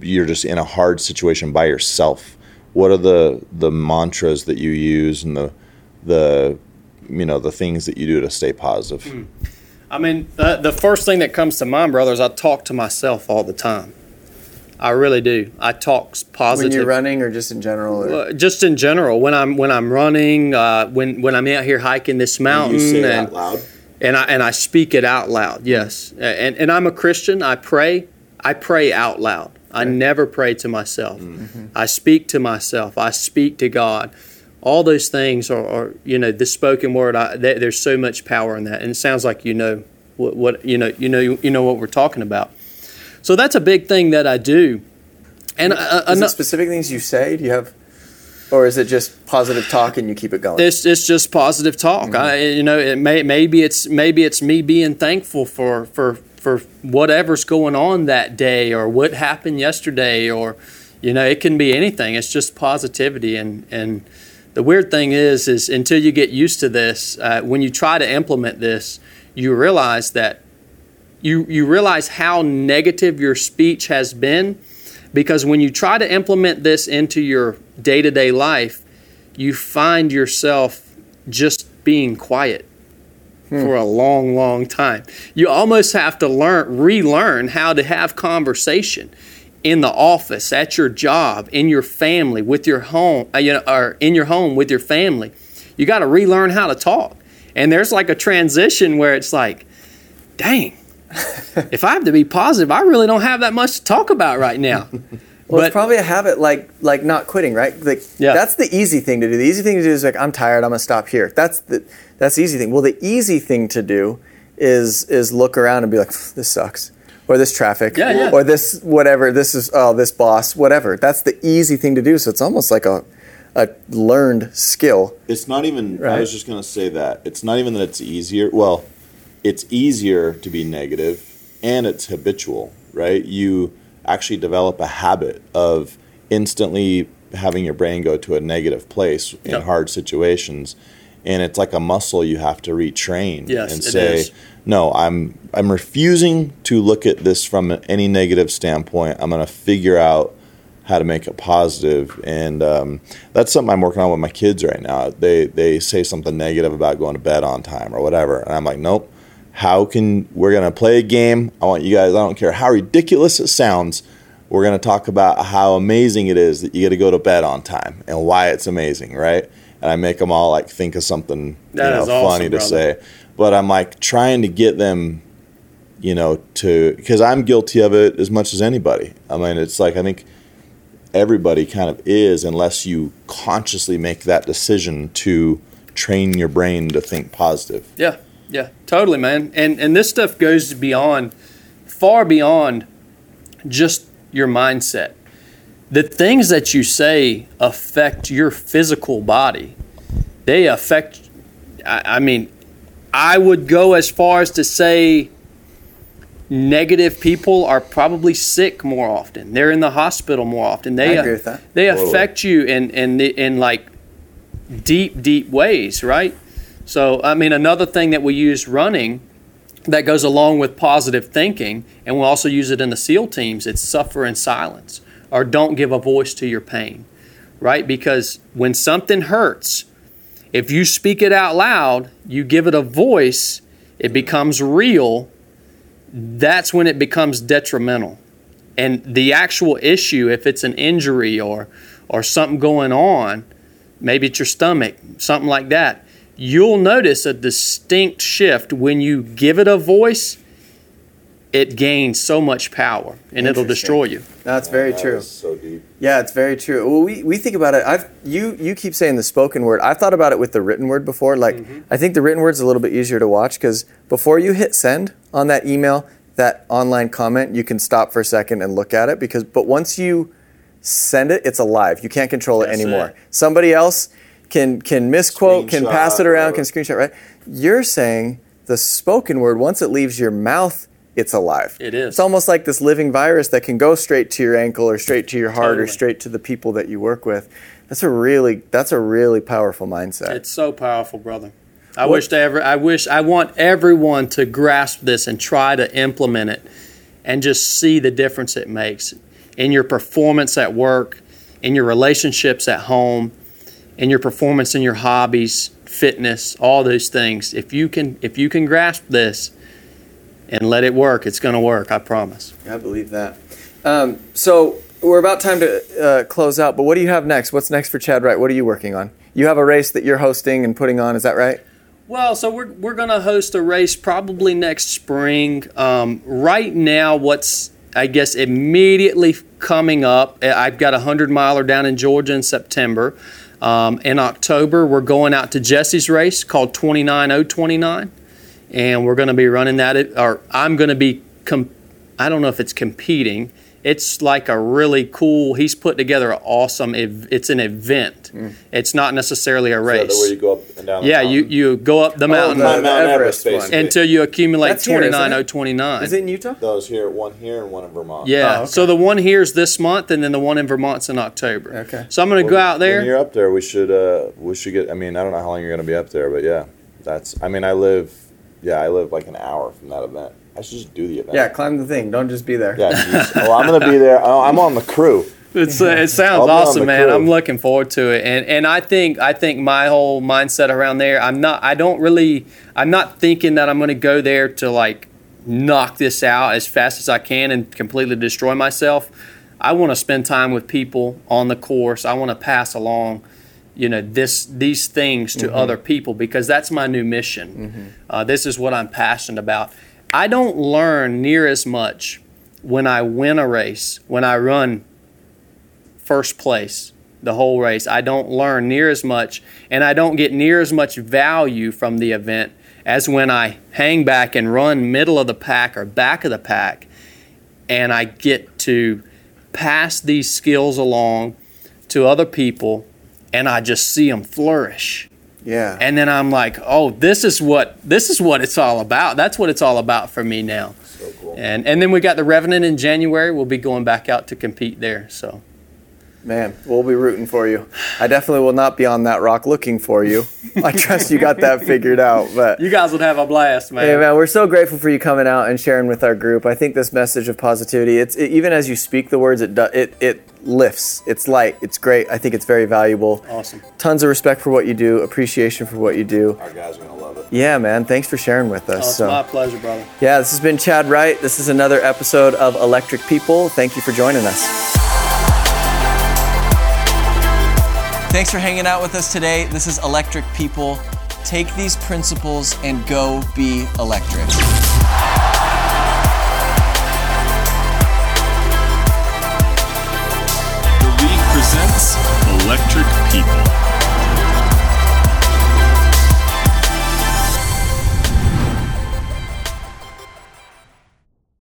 Speaker 2: you're just in a hard situation by yourself? What are the the mantras that you use and the the you know the things that you do to stay positive?
Speaker 5: I mean, the, the first thing that comes to mind, brother, is I talk to myself all the time. I really do. I talk s-
Speaker 4: when
Speaker 5: positive.
Speaker 4: you're running or just in general. Or,
Speaker 5: just in general, when I'm when I'm running, uh, when when I'm out here hiking this mountain,
Speaker 2: you say
Speaker 5: and
Speaker 2: out loud.
Speaker 5: and I and I speak it out loud. Yes, and and I'm a Christian. I pray. I pray out loud. I never pray to myself. I speak to myself. I speak to God. All those things are, are you know, the spoken word. I, there- there's so much power in that, and it sounds like you know what, what you know. You know, you know what we're talking about. So that's a big thing that I do. And uh,
Speaker 4: is
Speaker 5: ano-
Speaker 4: it specific things you say? Do you have, or is it just positive talk and you keep it going?
Speaker 5: It's it's just positive talk. I, you know, it may maybe it's maybe it's me being thankful for for for whatever's going on that day or what happened yesterday or you know, it can be anything. It's just positivity and and the weird thing is is until you get used to this, uh, when you try to implement this, you realize that you you realize how negative your speech has been because when you try to implement this into your day-to-day life, you find yourself just being quiet for a long, long time. You almost have to learn, relearn how to have conversation in the office, at your job, in your family, with your home, uh, you know, or in your home with your family. You got to relearn how to talk. And there's like a transition where it's like, dang, <laughs> if I have to be positive, I really don't have that much to talk about right now. <laughs>
Speaker 4: Well,
Speaker 5: But-
Speaker 4: it's probably a habit like like not quitting, right? Like
Speaker 5: Yeah.
Speaker 4: that's the easy thing to do. The easy thing to do is like I'm tired, I'm gonna stop here. That's the that's the easy thing. Well, the easy thing to do is is look around and be like, this sucks, or this traffic,
Speaker 5: Yeah, yeah.
Speaker 4: or this whatever. This is oh this boss, whatever. That's the easy thing to do. So it's almost like a a learned skill.
Speaker 2: It's not even. I was just gonna say that it's not even that it's easier. Well, it's easier to be negative, and it's habitual, right? You actually develop a habit of instantly having your brain go to a negative place in
Speaker 5: Yep.
Speaker 2: hard situations, and it's like a muscle you have to retrain
Speaker 5: Yes,
Speaker 2: and say,
Speaker 5: is.
Speaker 2: "No, I'm I'm refusing to look at this from any negative standpoint. I'm gonna figure out." how to make it positive and um, that's something i'm working on with my kids right now they they say something negative about going to bed on time or whatever and i'm like nope how can we're going to play a game i want you guys i don't care how ridiculous it sounds we're going to talk about how amazing it is that you get to go to bed on time and why it's amazing right and i make them all like think of something
Speaker 5: That
Speaker 2: you know
Speaker 5: awesome,
Speaker 2: funny to
Speaker 5: brother.
Speaker 2: say but i'm like trying to get them you know to because i'm guilty of it as much as anybody i mean it's like i think everybody kind of is unless you consciously make that decision to train your brain to think positive.
Speaker 5: Yeah, yeah, totally, man. And and this stuff goes beyond, far beyond, just your mindset. The things that you say affect your physical body. They affect. I, I mean, I would go as far as to say. negative people are probably sick more often. They're in the hospital more often. They
Speaker 4: I agree with that.
Speaker 5: they affect you in in in like deep deep ways, right? So I mean, another thing that we use running that goes along with positive thinking, and we'll also use it in the SEAL teams. It's suffer in silence, or don't give a voice to your pain, right? Because when something hurts, if you speak it out loud, you give it a voice, it becomes real. That's when it becomes detrimental. And the actual issue, if it's an injury or or something going on, maybe it's your stomach, something like that, you'll notice a distinct shift when you give it a voice. It gains so much power, and it'll destroy you.
Speaker 4: That's very
Speaker 2: That
Speaker 4: true.
Speaker 2: is so deep.
Speaker 4: Yeah, it's very true. Well, we, we think about it. I've you you keep saying the spoken word. I've thought about it with the written word before. Like mm-hmm. I think the written word's a little bit easier to watch because before you hit send on that email, that online comment, you can stop for a second and look at it. Because but once you send it, it's alive. You can't control it anymore.
Speaker 5: it.
Speaker 4: Somebody else can can misquote, can pass it
Speaker 2: Screenshot,
Speaker 4: around, can screenshot. Right? You're saying the spoken word once it leaves your mouth. It's alive.
Speaker 5: It is.
Speaker 4: It's almost like this living virus that can go straight to your ankle or straight to your heart or straight to the people that you work with. That's a really that's a really powerful mindset.
Speaker 5: It's so powerful, brother. I
Speaker 4: What-
Speaker 5: wish to ever. I wish. I want everyone to grasp this and try to implement it, and just see the difference it makes in your performance at work, in your relationships at home, in your performance in your hobbies, fitness, all those things. If you can, if you can grasp this and let it work, it's going to work. I promise.
Speaker 4: I believe that. Um, so we're about time to uh, close out. But what do you have next? What's next for Chad Wright? What are you working on? You have a race that you're hosting and putting on. Is that right?
Speaker 5: Well, so we're, we're going to host a race probably next spring. Um, right now, what's I guess immediately coming up, uh, I've got a 100 miler down in Georgia in September. Um, in October, we're going out to Jesse's race called 29029, and we're going to be running that. At, or I'm going to be, com- I don't know if it's competing. It's like a really cool. He's put together an awesome. ev- It's an event. It's not necessarily a
Speaker 2: Is
Speaker 5: race.
Speaker 2: that where you go up and down? the
Speaker 5: Yeah, you,
Speaker 2: mountain?
Speaker 5: you go up the mountain
Speaker 4: the-
Speaker 2: Mount
Speaker 4: Everest
Speaker 2: Everest, basically.
Speaker 5: until you accumulate
Speaker 4: That's here, isn't it?
Speaker 5: 29029.
Speaker 4: Is it in Utah?
Speaker 2: Those here, one here and one in Vermont.
Speaker 5: Yeah.
Speaker 4: Oh, okay.
Speaker 5: So the one here's this month, and then the one in Vermont's in October.
Speaker 4: Okay.
Speaker 5: So I'm going to go out there.
Speaker 2: When you're up there, we should uh, we should get. I mean, I don't know how long you're going to be up there, but yeah, that's. I mean, I live. Yeah, I live like an hour from that event. I should just do the event.
Speaker 4: Yeah, climb the thing. Don't just be there.
Speaker 2: Yeah. geez. well, I'm going to be there. Oh, I'm on the crew.
Speaker 5: It's, uh, it sounds
Speaker 2: I'll be on
Speaker 5: awesome, man.
Speaker 2: crew.
Speaker 5: I'm looking forward to it, and and I think I think my whole mindset around there. I'm not. I don't really. I'm not thinking that I'm going to go there to like knock this out as fast as I can and completely destroy myself. I want to spend time with people on the course. I want to pass along, you know, this these things to other people because that's my new mission. Uh, this is what I'm passionate about. I don't learn near as much when I win a race, when I run first place the whole race. I don't learn near as much and I don't get near as much value from the event as when I hang back and run middle of the pack or back of the pack and I get to pass these skills along to other people and I just see them flourish.
Speaker 4: Yeah.
Speaker 5: And then I'm like, "Oh, this is what this is what it's all about. That's what it's all about for me now."
Speaker 2: So cool.
Speaker 5: And and then we got the Revenant in January. We'll be going back out to compete there. So
Speaker 4: Man, we'll be rooting for you. I definitely will not be on that rock looking for you. I trust you got that figured out. But
Speaker 5: you guys would have a blast, man.
Speaker 4: Hey man, we're so grateful for you coming out and sharing with our group. I think this message of positivity, it's it, even as you speak the words, it do, it it lifts. It's light. It's great. I think it's very valuable.
Speaker 5: Awesome.
Speaker 4: Tons of respect for what you do, appreciation for what you do.
Speaker 2: Our guys are going to love it.
Speaker 4: Yeah, man. Thanks for sharing with us.
Speaker 5: Oh, it's
Speaker 4: so,
Speaker 5: my pleasure, brother.
Speaker 4: yeah, this has been Chad Wright. This is another episode of Electric People. Thank you for joining us. Thanks for hanging out with us today. This is Electric People. Take these principles and go be electric.
Speaker 6: The League presents Electric People.